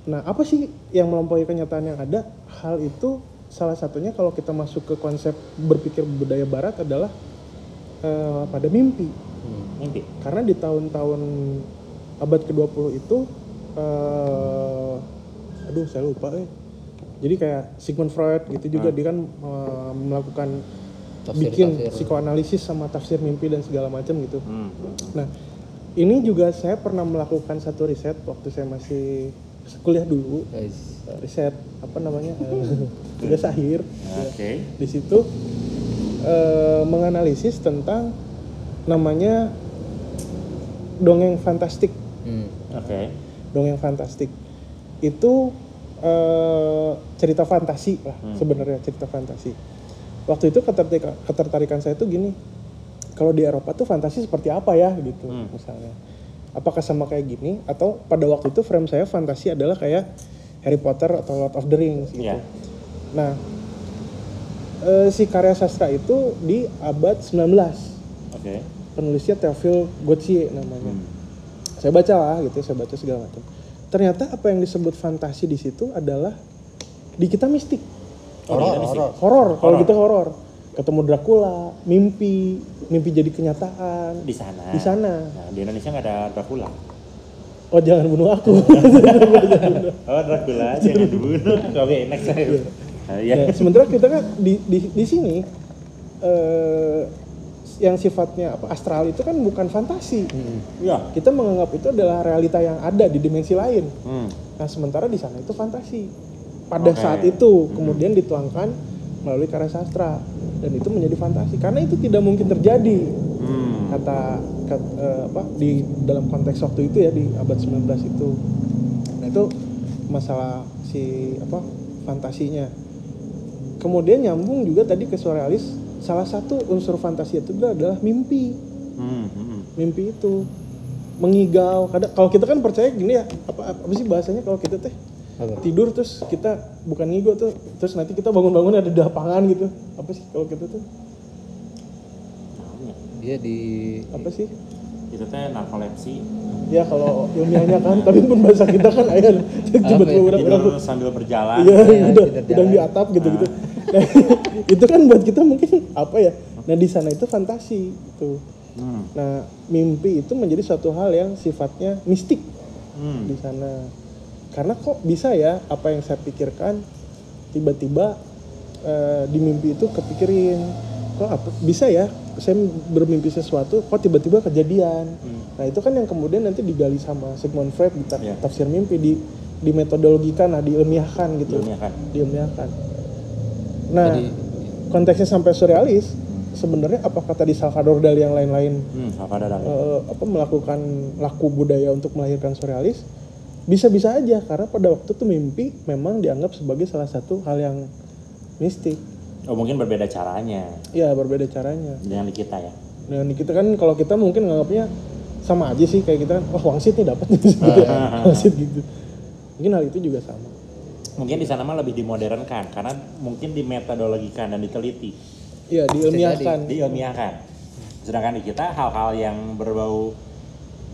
Speaker 3: Nah, apa sih yang melampaui kenyataan yang ada? Hal itu salah satunya kalau kita masuk ke konsep berpikir budaya barat adalah eh, pada mimpi.
Speaker 1: Mimpi.
Speaker 3: Karena di tahun-tahun abad ke-20 itu eh aduh saya lupa eh. Jadi kayak Sigmund Freud gitu juga dia kan eh, melakukan
Speaker 2: Tafsir-
Speaker 3: bikin
Speaker 2: tafsir.
Speaker 3: psikoanalisis sama tafsir mimpi dan segala macam gitu.
Speaker 1: Hmm.
Speaker 3: Nah, ini juga saya pernah melakukan satu riset waktu saya masih kuliah dulu.
Speaker 2: Guys.
Speaker 3: Eh, riset apa namanya? eh, tugas akhir.
Speaker 1: Oke.
Speaker 3: Di situ eh, menganalisis tentang namanya dongeng fantastik.
Speaker 2: Hmm.
Speaker 1: Oke.
Speaker 3: Dongeng fantastik itu eh, cerita fantasi lah sebenarnya cerita fantasi. Waktu itu ketertarikan, ketertarikan saya tuh gini, kalau di Eropa tuh fantasi seperti apa ya gitu
Speaker 1: Hmm.
Speaker 3: misalnya. Apakah sama kayak gini atau pada waktu itu frame saya fantasi adalah kayak Harry Potter atau Lord of the Rings gitu.
Speaker 1: Iya.
Speaker 3: Nah, eh, si karya sastra itu di abad 19.
Speaker 1: Oke.
Speaker 3: Penulisnya Théophile Gautier namanya.
Speaker 1: Hmm.
Speaker 3: Saya baca lah gitu, saya baca segala macam. Ternyata apa yang disebut fantasi di situ adalah di kita mistik,
Speaker 2: Horor, horor.
Speaker 3: Kalau kita horor, ketemu Dracula, mimpi, mimpi jadi kenyataan.
Speaker 1: Di sana.
Speaker 3: Di sana.
Speaker 1: Nah, di Indonesia nggak ada Dracula.
Speaker 3: Oh jangan bunuh aku.
Speaker 1: Oh, Dracula jangan dibunuh. Oke, next. Nah, ya.
Speaker 3: Nah, sementara kita kan di di, di sini eh, yang sifatnya apa astral itu kan bukan fantasi.
Speaker 1: Ya.
Speaker 3: Kita menganggap itu adalah realita yang ada di dimensi lain.
Speaker 1: Hmm.
Speaker 3: Nah, sementara di sana itu fantasi. Pada
Speaker 1: Oke.
Speaker 3: saat itu kemudian dituangkan melalui karya sastra dan itu menjadi fantasi karena itu tidak mungkin terjadi
Speaker 1: Hmm.
Speaker 3: kata, kat- eh, apa di dalam konteks waktu itu ya di abad 19 itu. Nah, itu masalah si apa fantasinya. Kemudian nyambung juga tadi ke surrealis salah satu unsur fantasi itu adalah mimpi
Speaker 1: Hmm. Hmm.
Speaker 3: mimpi itu mengigau kadang kalau kita kan percaya gini ya apa apa sih bahasanya kalau kita teh
Speaker 2: Apa?
Speaker 3: tidur terus kita bukan ngigau tuh terus nanti kita bangun-bangun ada di lapangan gitu apa sih kalau kita tuh
Speaker 2: Dia di
Speaker 3: apa sih
Speaker 1: Itu teh narkolepsi.
Speaker 3: ya kalau ilmiahnya kan tapi pun bahasa kita kan ayah
Speaker 2: ya?
Speaker 3: udah udah
Speaker 1: Tidur sambil berjalan.
Speaker 3: iya
Speaker 2: Ya,
Speaker 3: udah udah di atap gitu gitu nah, itu kan buat kita mungkin apa ya nah di sana itu fantasi gitu
Speaker 1: Hmm.
Speaker 3: nah mimpi itu menjadi suatu hal yang sifatnya mistik
Speaker 1: Hmm.
Speaker 3: di sana. Karena kok bisa ya apa yang saya pikirkan tiba-tiba eh, di mimpi itu kepikirin kok apa bisa ya saya bermimpi sesuatu kok tiba-tiba kejadian.
Speaker 1: Hmm.
Speaker 3: Nah itu kan yang kemudian nanti digali sama Sigmund Freud di ta-
Speaker 1: Iya.
Speaker 3: tafsir mimpi di dimetodologikan lah diilmiahkan gitu
Speaker 1: Ilmiah kan.
Speaker 3: diilmiahkan nah
Speaker 2: Jadi
Speaker 3: konteksnya sampai surrealis sebenarnya apakah tadi Salvador Dali yang lain-lain
Speaker 1: Hmm,
Speaker 3: eh, apa melakukan laku budaya untuk melahirkan surrealis bisa-bisa aja karena pada waktu itu mimpi memang dianggap sebagai salah satu hal yang mistik
Speaker 1: Oh mungkin berbeda caranya.
Speaker 3: Ya berbeda caranya.
Speaker 1: Dengan di kita ya.
Speaker 3: dan kita kan kalau kita mungkin nganggapnya sama aja sih kayak kita wah wangsit nih dapat wangsit gitu mungkin hal itu juga sama.
Speaker 1: Mungkin di sana mah lebih dimodernkan karena mungkin dimetodologikan dan diteliti,
Speaker 3: iya diilmiahkan.
Speaker 1: Diilmiahkan. Sedangkan di kita hal-hal yang berbau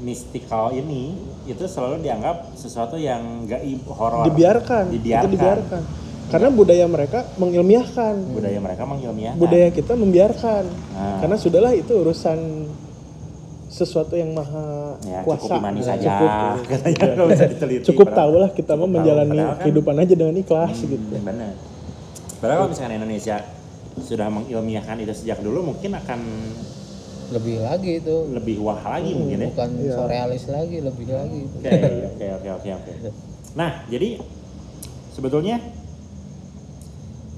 Speaker 1: mistikal ini itu selalu dianggap sesuatu yang gaib horor.
Speaker 3: dibiarkan.
Speaker 1: Dibiarkan.
Speaker 3: itu dibiarkan karena budaya mereka mengilmiahkan
Speaker 1: Budaya mereka mengilmiahkan.
Speaker 3: budaya kita membiarkan
Speaker 1: Nah.
Speaker 3: karena sudahlah itu urusan sesuatu yang maha
Speaker 1: ya,
Speaker 3: kuasa
Speaker 1: cukup imani
Speaker 3: Nah,
Speaker 1: saja.
Speaker 3: cukup,
Speaker 1: Katanya nggak usah diteliti.
Speaker 3: cukup tahu lah kita
Speaker 1: cukup
Speaker 3: mau menjalani
Speaker 1: kan-
Speaker 3: kehidupan aja dengan ikhlas
Speaker 1: Hmm,
Speaker 3: gitu
Speaker 1: Benar. Padahal kalau misalkan Indonesia sudah mengilmiahkan itu sejak dulu mungkin akan
Speaker 2: lebih lagi itu
Speaker 1: lebih wah lagi mungkin ya.
Speaker 2: bukan
Speaker 3: Iya.
Speaker 2: surrealis lagi lebih lagi
Speaker 1: oke, oke, oke, oke. Nah, jadi sebetulnya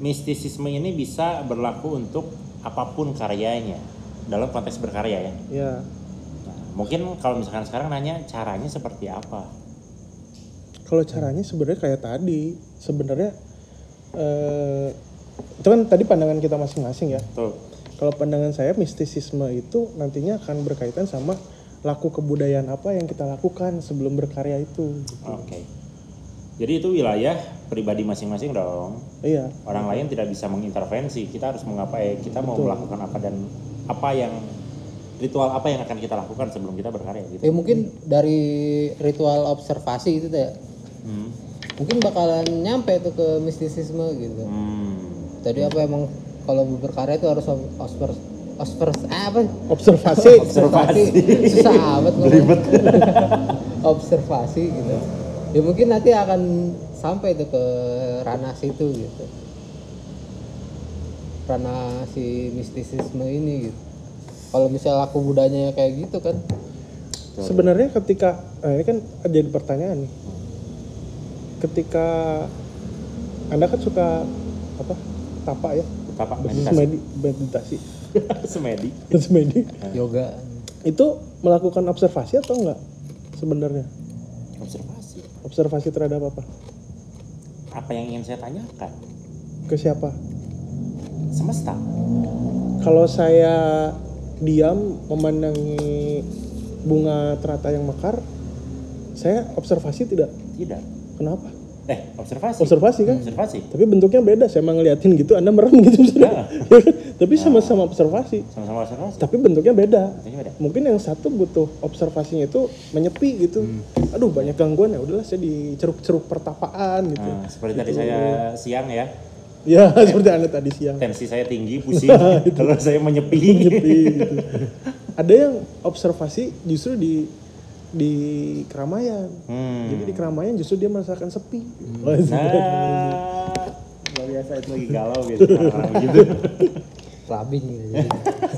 Speaker 1: mistisisme ini bisa berlaku untuk apa pun karyanya dalam konteks berkarya ya.
Speaker 3: ya
Speaker 1: Nah, mungkin kalau misalkan sekarang nanya caranya seperti apa?
Speaker 3: kalau caranya sebenarnya kayak tadi sebenarnya eh, itu kan tadi pandangan kita masing-masing ya kalau pandangan saya mistisisme itu nantinya akan berkaitan sama laku kebudayaan apa yang kita lakukan sebelum berkarya itu
Speaker 1: Oke. Jadi itu wilayah pribadi masing-masing dong.
Speaker 3: iya
Speaker 1: Orang lain tidak bisa mengintervensi. Kita harus mengapai, kita mau
Speaker 3: Betul.
Speaker 1: melakukan apa dan apa yang ritual apa yang akan kita lakukan sebelum kita berkarya gitu.
Speaker 2: ya mungkin dari ritual observasi itu teh
Speaker 1: Hmm.
Speaker 2: mungkin bakalan nyampe tuh ke mistisisme gitu
Speaker 1: Hmm.
Speaker 2: tadi apa emang kalau berkarya itu harus obser obser apa
Speaker 3: observasi
Speaker 2: observasi susah amat observasi gitu ya mungkin nanti akan sampai tuh ke ranah situ gitu. Ranah si mistisisme ini gitu. Kalau misalnya laku budayanya kayak gitu kan.
Speaker 3: Sebenarnya ketika nah ini kan jadi pertanyaan nih. Ketika anda kan suka apa tapa ya?
Speaker 1: Apa
Speaker 3: meditasi.
Speaker 1: meditasi?
Speaker 3: meditasi.
Speaker 1: Semedi.
Speaker 3: semedi.
Speaker 2: Yoga.
Speaker 3: Itu melakukan observasi atau enggak sebenarnya?
Speaker 1: Observasi.
Speaker 3: Observasi terhadap apa
Speaker 1: Apa yang ingin saya tanyakan?
Speaker 3: ke siapa
Speaker 1: Semesta.
Speaker 3: kalau saya diam memandangi bunga teratai yang mekar saya observasi tidak
Speaker 1: Tidak.
Speaker 3: kenapa
Speaker 1: Eh, observasi.
Speaker 3: observasi kan
Speaker 1: Observasi.
Speaker 3: tapi bentuknya beda saya emang ngeliatin gitu anda merem gitu misalnya. Ya kan? tapi sama-sama observasi
Speaker 1: Sama-sama observasi.
Speaker 3: tapi bentuknya beda
Speaker 1: Bentuknya beda.
Speaker 3: mungkin yang satu butuh observasinya itu menyepi gitu aduh banyak gangguan ya udahlah saya di ceruk-ceruk pertapaan gitu
Speaker 1: Nah, seperti tadi saya siang ya,
Speaker 3: ya seperti anda tadi siang
Speaker 1: tensi saya tinggi, pusing. Kalau saya menyepi.
Speaker 3: menyepi gitu ada yang observasi justru di di keramaian
Speaker 1: Hmm.
Speaker 3: jadi di keramaian justru dia merasakan sepi
Speaker 1: Nah, luar biasa itu lagi galau gitu. gitu.
Speaker 2: clubbing gitu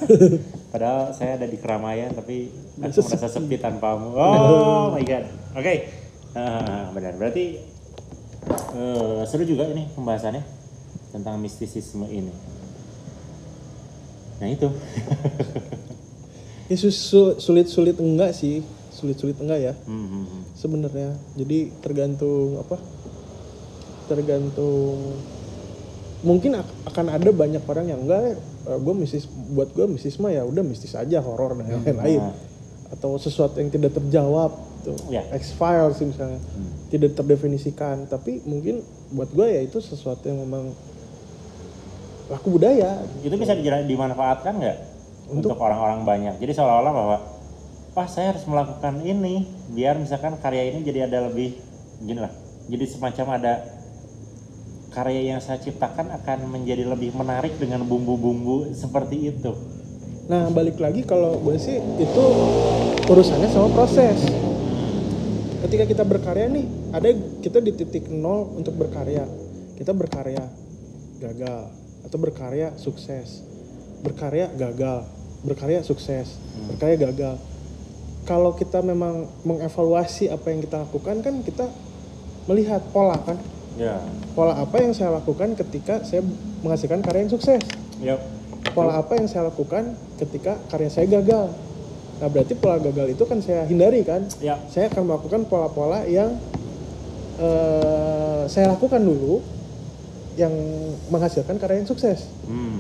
Speaker 1: Padahal saya ada di keramaian tapi aku merasa sepi tanpamu. Oh my god. Oke. Ah, benar. Berarti eh, seru juga ini pembahasannya tentang mistisisme ini. Nah itu.
Speaker 3: ya su- sulit-sulit enggak sih sulit-sulit enggak ya?
Speaker 1: Hmm, hmm, hmm.
Speaker 3: sebenarnya. Jadi tergantung apa? Tergantung mungkin ak- akan ada banyak orang yang enggak gue mistis buat gue mistisme ya udah mistis aja horor dan yang lain-lain.
Speaker 1: Nah.
Speaker 3: atau sesuatu yang tidak terjawab tuh
Speaker 1: Ya.
Speaker 3: X files misalnya. Tidak terdefinisikan. Tapi mungkin buat gue ya itu sesuatu yang memang laku budaya.
Speaker 1: Itu bisa dijala- dimanfaatkan nggak untuk, orang-orang banyak. Jadi seolah-olah bahwa wah saya harus melakukan ini biar misalkan karya ini jadi ada lebih gini lah jadi semacam ada karya yang saya ciptakan akan menjadi lebih menarik dengan bumbu-bumbu seperti itu
Speaker 3: Nah balik lagi kalau gue sih itu urusannya sama proses. Ketika kita berkarya nih, ada kita di titik nol untuk berkarya. Kita berkarya gagal atau berkarya sukses. Berkarya gagal, berkarya sukses, berkarya gagal. Kalau kita memang mengevaluasi apa yang kita lakukan kan kita melihat pola kan
Speaker 1: Ya.
Speaker 3: pola apa yang saya lakukan ketika saya menghasilkan karya yang sukses
Speaker 1: Yap.
Speaker 3: pola apa yang saya lakukan ketika karya saya gagal nah berarti pola gagal itu kan saya hindari kan
Speaker 1: Ya.
Speaker 3: saya akan melakukan pola-pola yang eh, saya lakukan dulu yang menghasilkan karya yang sukses
Speaker 1: Hmm.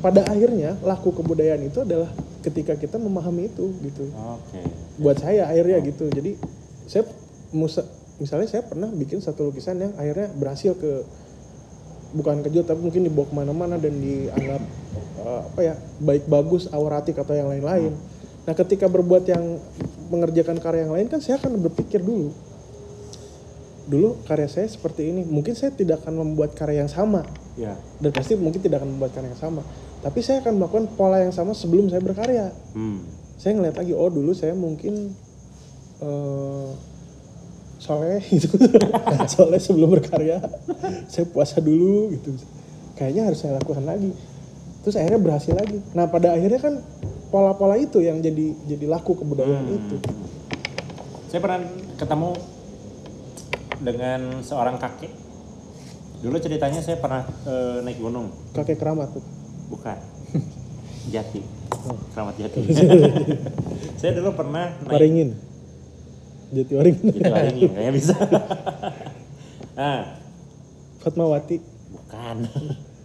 Speaker 3: Pada akhirnya laku kebudayaan itu adalah ketika kita memahami itu gitu.
Speaker 1: Oke.
Speaker 3: buat saya akhirnya gitu. Jadi saya musa- misalnya saya pernah bikin satu lukisan yang akhirnya berhasil ke bukan kejut tapi mungkin dibawa ke mana-mana dan dianggap eh, apa ya baik bagus auratik atau yang lain-lain. Nah ketika berbuat yang mengerjakan karya yang lain kan saya akan berpikir dulu. Dulu karya saya seperti ini. Mungkin saya tidak akan membuat karya yang sama.
Speaker 1: Ya.
Speaker 3: dan pasti mungkin tidak akan membuat karya yang sama tapi saya akan melakukan pola yang sama sebelum saya berkarya.
Speaker 1: Hmm.
Speaker 3: saya ngeliat lagi oh dulu saya mungkin eh soleh gitu. Soleh sebelum berkarya. Saya puasa dulu gitu. Kayaknya harus saya lakukan lagi. Terus akhirnya berhasil lagi. Nah pada akhirnya kan pola-pola itu yang jadi jadi laku kebudayaan
Speaker 1: Hmm.
Speaker 3: itu.
Speaker 1: Saya pernah ketemu dengan seorang kakek. Dulu ceritanya saya pernah eh, naik gunung,
Speaker 3: kakek keramat tuh
Speaker 1: bukan Jati,
Speaker 3: Oh.
Speaker 1: Keramat Jati. saya dulu pernah naik
Speaker 3: waringin jati waringin
Speaker 1: Jati Waringin, kayaknya bisa. nah,
Speaker 3: Fatmawati
Speaker 1: bukan.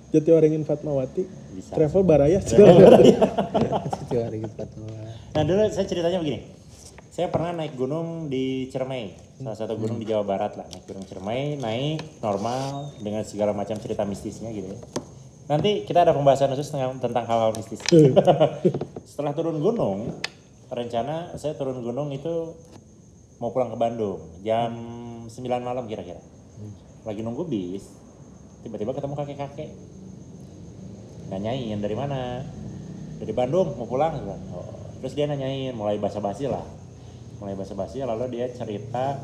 Speaker 3: jati waringin Fatmawati
Speaker 1: Bisa.
Speaker 3: travel baraya
Speaker 2: Itu hari kita tuh.
Speaker 1: Nah dulu saya ceritanya begini. Saya pernah naik gunung di Ciremai, salah satu gunung di Jawa Barat lah. Naik gunung Ciremai, naik normal dengan segala macam cerita mistisnya gitu ya. Nanti kita ada pembahasan khusus tentang, tentang hal-hal mistis. Setelah turun gunung, rencana saya turun gunung itu mau pulang ke Bandung jam 9 malam kira-kira. Lagi nunggu bis, tiba-tiba ketemu kakek-kakek nanyain dari mana dari Bandung mau pulang. Oh, terus dia nanyain mulai basa-basi lah mulai basa-basi lalu dia cerita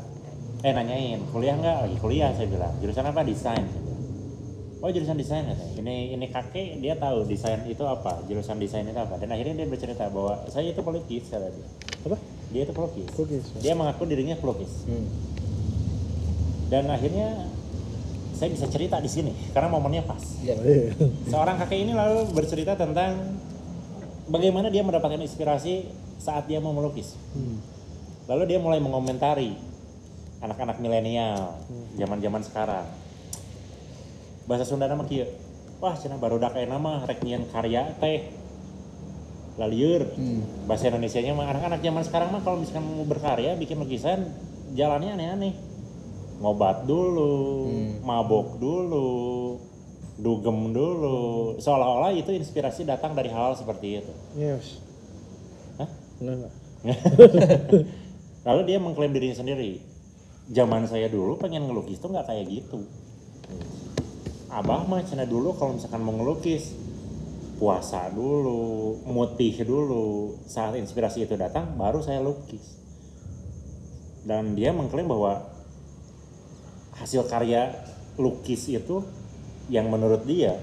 Speaker 1: eh nanyain kuliah nggak lagi kuliah saya bilang jurusan apa desain. Oh jurusan desain katanya ini ini kakek dia tahu desain itu apa jurusan desain itu apa dan akhirnya dia bercerita bahwa saya itu pelukis kata dia
Speaker 3: apa
Speaker 1: dia itu pelukis
Speaker 3: Pelukis.
Speaker 1: dia mengaku dirinya pelukis
Speaker 2: Hmm.
Speaker 1: dan akhirnya saya bisa cerita di sini karena momennya pas
Speaker 2: Iya.
Speaker 1: Seorang kakek ini lalu bercerita tentang bagaimana dia mendapatkan inspirasi saat dia mau melukis.
Speaker 3: Hmm.
Speaker 1: Lalu dia mulai mengomentari anak-anak milenial zaman-zaman sekarang. Bahasa Sunda nama kieu. Wah, cenah baru kayak nama rek nyieun karya teh. Lalieur.
Speaker 2: Hmm.
Speaker 1: Bahasa Indonesianya mah anak-anak zaman sekarang mah kalau misalkan mau berkarya bikin lukisan jalannya aneh-aneh. Ngobat dulu,
Speaker 2: Hmm.
Speaker 1: mabok dulu, dugem dulu. Seolah-olah itu inspirasi datang dari hal-hal seperti itu.
Speaker 3: yes
Speaker 1: Hah?
Speaker 3: enggak enggak
Speaker 1: Lalu dia mengklaim dirinya sendiri. Zaman saya dulu pengen ngelukis tuh nggak kayak gitu. Abah mah cina dulu kalau misalkan mau ngelukis puasa dulu, mutih dulu. Saat inspirasi itu datang, baru saya lukis. Dan dia mengklaim bahwa hasil karya lukis itu yang menurut dia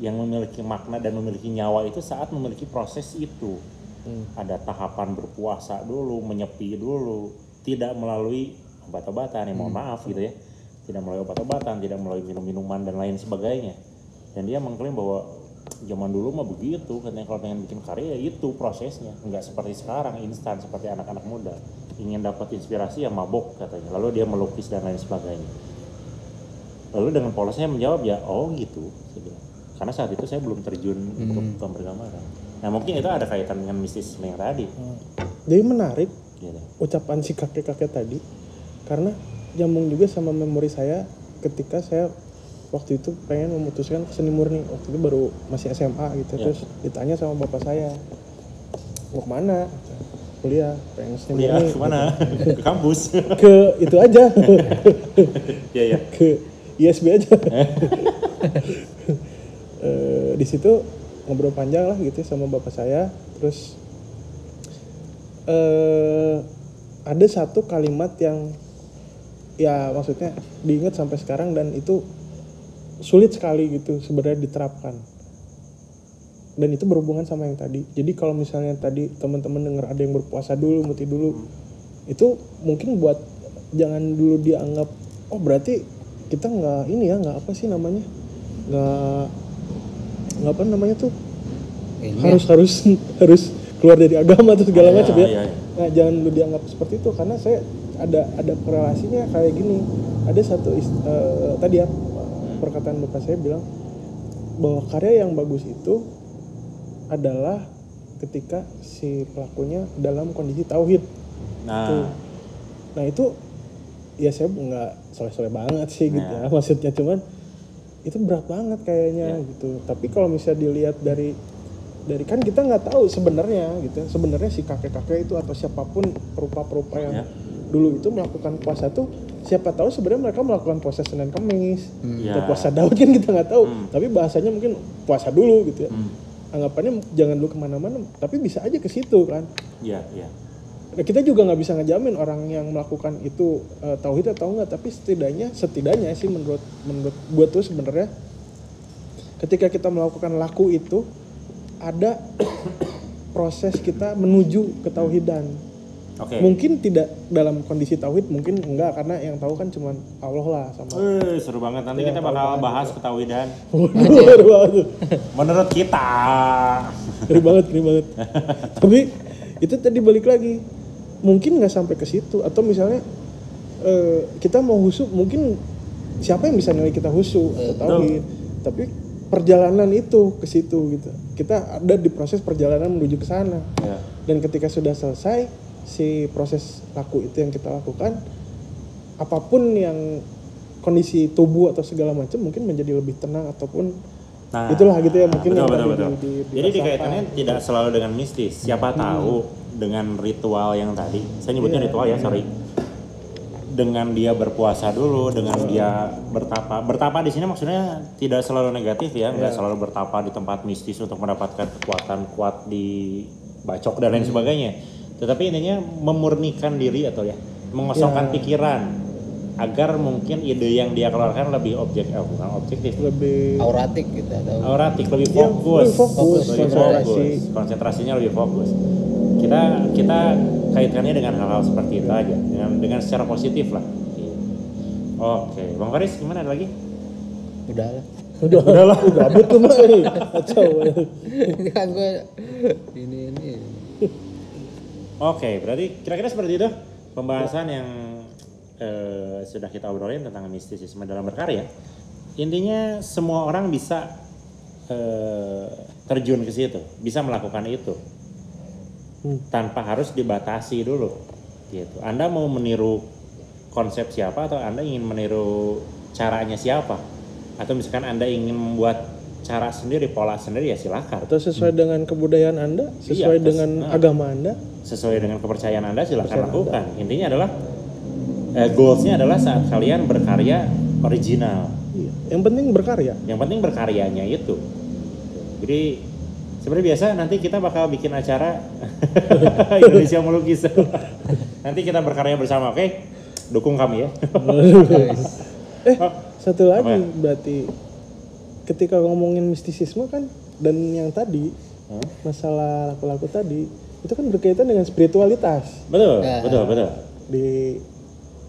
Speaker 1: yang memiliki makna dan memiliki nyawa itu saat memiliki proses itu
Speaker 3: Hmm.
Speaker 1: ada tahapan berpuasa dulu, menyepi dulu, tidak melalui obat-obatan, ya mohon maaf gitu ya, tidak melalui obat-obatan, tidak melalui minum-minuman dan lain sebagainya. Dan dia mengklaim bahwa zaman dulu mah begitu, katanya kalau pengen bikin karya ya itu prosesnya, nggak seperti sekarang instan seperti anak-anak muda, ingin dapat inspirasi ya mabok katanya, lalu dia melukis dan lain sebagainya. Lalu dengan pola saya menjawab ya, oh gitu, karena saat itu saya belum terjun untuk untuk bergambaran. Nah mungkin itu ada kaitan dengan mistisme yang tadi.
Speaker 3: jadi menarik
Speaker 1: Gitu.
Speaker 3: ucapan si kakek-kakek tadi karena nyambung juga sama memori saya ketika saya waktu itu pengen memutuskan ke seni murni waktu itu baru masih SMA gitu
Speaker 1: Ya.
Speaker 3: terus ditanya sama bapak saya mau ke mana kuliah pengen seni
Speaker 1: Kuliah
Speaker 3: murni
Speaker 1: ke mana? Ke kampus.
Speaker 3: ke itu aja
Speaker 1: Iya ya.
Speaker 3: ke ISB aja Eh, di situ ngobrol panjang lah gitu sama bapak saya terus eh ada satu kalimat yang ya maksudnya diingat sampai sekarang dan itu sulit sekali gitu sebenarnya diterapkan. Dan itu berhubungan sama yang tadi. Jadi kalau misalnya tadi teman-teman dengar ada yang berpuasa dulu muti dulu itu mungkin buat jangan dulu dianggap oh berarti kita nggak ini ya nggak apa sih namanya? Nggak nggak apa namanya tuh?
Speaker 2: Ini
Speaker 3: harus harus harus keluar dari agama atau segala
Speaker 1: Iya,
Speaker 3: macam ya.
Speaker 1: iya.
Speaker 3: Nah, jangan lu dianggap seperti itu karena saya ada ada korelasinya kayak gini. Ada satu eh, tadi ya perkataan bapak saya bilang bahwa karya yang bagus itu adalah ketika si pelakunya dalam kondisi tauhid.
Speaker 1: Nah,
Speaker 3: Nah itu ya saya nggak soleh-soleh banget sih gitu
Speaker 1: Nah.
Speaker 3: ya maksudnya cuman itu berat banget kayaknya
Speaker 1: Ya.
Speaker 3: gitu. Tapi kalau misalnya dilihat dari dari kan kita nggak tahu sebenarnya gitu. Sebenarnya si kakek-kakek itu atau siapa pun perupa-perupa yang
Speaker 1: Ya.
Speaker 3: Dulu itu melakukan puasa tuh siapa tahu sebenarnya mereka melakukan puasa Senin Kamis
Speaker 1: Ya.
Speaker 3: atau puasa Daud kan kita nggak tahu.
Speaker 1: Hmm.
Speaker 3: Tapi bahasanya mungkin puasa dulu gitu ya.
Speaker 1: hmm,
Speaker 3: Anggapannya jangan dulu ke mana-mana, tapi bisa aja ke situ kan.
Speaker 1: ya, ya.
Speaker 3: Nah, kita juga nggak bisa ngejamin orang yang melakukan itu eh, tauhid atau enggak tapi setidaknya setidaknya sih menurut menurut gua tuh sebenarnya ketika kita melakukan laku itu ada proses kita menuju ketauhidan
Speaker 1: Oke.
Speaker 3: mungkin tidak dalam kondisi tauhid mungkin enggak karena yang tahu kan cuman Allah lah sama
Speaker 1: Eh, seru banget. Nanti
Speaker 3: Iya,
Speaker 1: kita bakal bahas
Speaker 3: Waduh, ngeri banget.
Speaker 1: menurut kita.
Speaker 3: ngeri banget ngeri banget tapi itu tadi balik lagi mungkin nggak sampai ke situ atau misalnya eh, kita mau husu mungkin siapa yang bisa nilai kita husu atau tauhid tapi perjalanan itu ke situ gitu kita ada di proses perjalanan menuju ke sana
Speaker 1: Ya.
Speaker 3: dan ketika sudah selesai si proses laku itu yang kita lakukan apa pun yang kondisi tubuh atau segala macam mungkin menjadi lebih tenang ataupun
Speaker 1: Nah,
Speaker 3: itulah gitu ya mungkin
Speaker 1: betul,
Speaker 3: yang
Speaker 1: betul, betul.
Speaker 3: di- di-
Speaker 1: Jadi dikaitannya tidak selalu dengan mistis. Siapa tahu dengan ritual yang tadi, saya nyebutnya
Speaker 3: Iya,
Speaker 1: ritual ya, sorry. Dengan dia berpuasa dulu, dengan dia bertapa. Bertapa di sini maksudnya tidak selalu negatif ya, nggak selalu bertapa di tempat mistis untuk mendapatkan kekuatan kuat di bacok dan lain
Speaker 3: Hmm.
Speaker 1: sebagainya. Tetapi intinya memurnikan diri atau ya, mengosongkan pikiran agar mungkin ide yang dia keluarkan lebih objek, eh, bukan objektif,
Speaker 3: lebih
Speaker 2: auratik gitu atau
Speaker 1: auratik lebih
Speaker 3: Iya,
Speaker 1: fokus,
Speaker 3: lebih fokus,
Speaker 1: lebih
Speaker 3: konsentrasi.
Speaker 1: fokus. konsentrasinya lebih fokus. Kita kita kaitkannya dengan hal-hal seperti itu aja, dengan dengan secara positif lah. Oke, bang Faris gimana ada lagi?
Speaker 2: udah lah
Speaker 3: udah udah lah udah abut tuh mah kacau
Speaker 2: ini kan gue ini
Speaker 1: Oke, berarti kira-kira seperti itu pembahasan yang eh, sudah kita obrolin tentang mistisisme dalam berkarya. Intinya semua orang bisa eh, terjun ke situ, bisa melakukan itu
Speaker 3: Hmm.
Speaker 1: tanpa harus dibatasi dulu. Gitu. Anda mau meniru konsep siapa atau Anda ingin meniru caranya siapa? Atau misalkan Anda ingin membuat cara sendiri, pola sendiri ya silakan.
Speaker 3: atau sesuai dengan kebudayaan anda sesuai
Speaker 1: Iya,
Speaker 3: dengan
Speaker 1: nah.
Speaker 3: agama anda
Speaker 1: sesuai dengan kepercayaan Anda
Speaker 3: Kepercayaan
Speaker 1: lakukan. Intinya adalah eh, goalsnya adalah saat kalian berkarya original.
Speaker 3: iya. yang penting berkarya
Speaker 1: Yang penting berkaryanya itu. Jadi seperti biasa nanti kita bakal bikin acara Indonesia melukis. nanti kita berkarya bersama, oke? Dukung kami ya.
Speaker 3: eh
Speaker 1: Oh,
Speaker 3: satu lagi berarti ketika ngomongin mistisisme kan dan yang tadi
Speaker 1: Hmm?
Speaker 3: masalah laku-laku tadi itu kan berkaitan dengan spiritualitas
Speaker 1: betul,
Speaker 2: Ya.
Speaker 1: betul, betul.
Speaker 3: di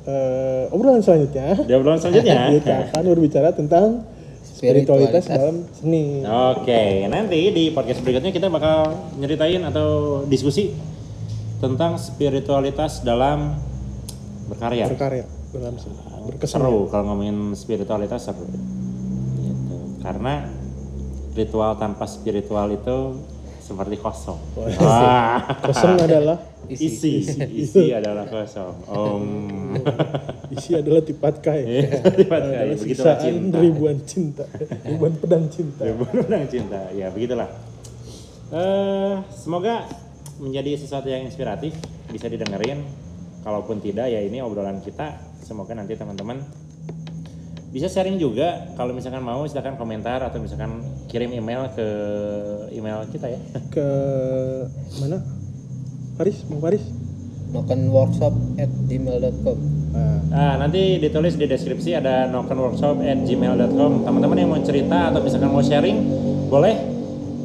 Speaker 3: eh, obrolan selanjutnya
Speaker 1: Di obrolan selanjutnya.
Speaker 3: kita akan berbicara tentang spiritualitas
Speaker 2: Spiritualitas.
Speaker 3: dalam seni
Speaker 1: Oke, nanti di podcast berikutnya kita bakal nyeritain atau diskusi tentang spiritualitas dalam berkarya.
Speaker 3: berkarya dalam seni berkesan
Speaker 1: Seru kalau ngomongin spiritualitas seru. Karena ritual tanpa spiritual itu seperti kosong. Wah.
Speaker 3: kosong adalah
Speaker 1: isi, isi, isi adalah kosong. Om.
Speaker 3: isi adalah tipat kai adalah
Speaker 1: begitulah
Speaker 3: siksaan
Speaker 1: cinta.
Speaker 3: ribuan cinta ribuan pedang cinta
Speaker 1: Ya, Benang cinta. Ya, begitulah. Eh, semoga menjadi sesuatu yang inspiratif, bisa didengerin. Kalaupun tidak, ya ini obrolan kita. Semoga nanti teman-teman bisa sharing juga. Kalau misalkan mau, silahkan komentar atau misalkan kirim email ke email kita ya.
Speaker 3: ke mana Faris mau Faris
Speaker 2: noken workshop at gmail.com
Speaker 3: nah,
Speaker 1: Nah, nanti ditulis di deskripsi ada nokenworkshop at gmail.com Teman-teman yang mau cerita atau misalkan mau sharing, boleh.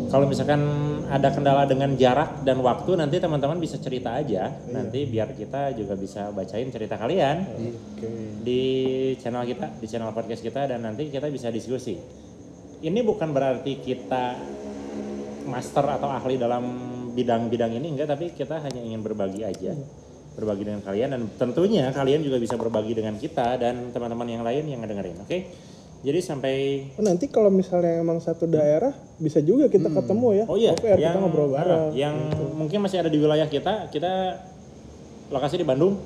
Speaker 1: Kalau misalkan ada kendala dengan jarak dan waktu nanti teman-teman bisa cerita aja. Nanti biar kita juga bisa bacain cerita kalian
Speaker 3: Oke.
Speaker 1: di channel kita di channel podcast kita dan nanti kita bisa diskusi. Ini bukan berarti kita master atau ahli dalam bidang-bidang ini enggak tapi kita hanya ingin berbagi aja. Berbagi dengan kalian dan tentunya kalian juga bisa berbagi dengan kita dan teman-teman yang lain yang ngedengerin oke jadi sampai
Speaker 3: Oh, nanti kalau misalnya emang satu daerah bisa juga kita ketemu ya.
Speaker 1: Oh iya,
Speaker 3: Oke, kita ngobrol bareng.
Speaker 1: yang mungkin masih ada di wilayah kita, kita lokasi di Bandung.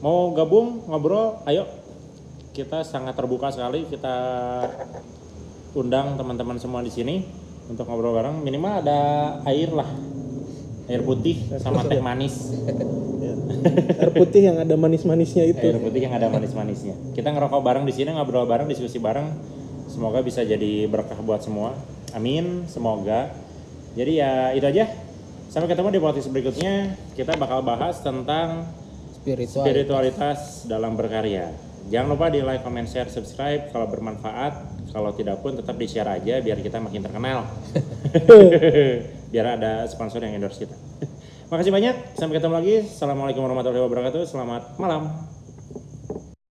Speaker 1: Mau gabung ngobrol, ayo. Kita sangat terbuka sekali. Kita undang teman-teman semua di sini untuk ngobrol bareng. Minimal ada air lah, air putih sama teh manis.
Speaker 3: Air putih yang ada manis-manisnya itu.
Speaker 1: Air putih yang ada manis-manisnya. Kita ngerokok bareng di sini, ngobrol bareng, diskusi bareng. Semoga bisa jadi berkah buat semua. Amin, semoga. Jadi ya itu aja. Sampai ketemu di podcast berikutnya. Kita bakal bahas tentang
Speaker 2: spiritual
Speaker 1: spiritualitas dalam berkarya. Jangan lupa di like, comment, share, subscribe kalau bermanfaat. Kalau tidak pun tetap di share aja biar kita makin terkenal. biar ada sponsor yang endorse kita. Makasih banyak. Sampai ketemu lagi. Assalamualaikum warahmatullahi wabarakatuh. Selamat malam.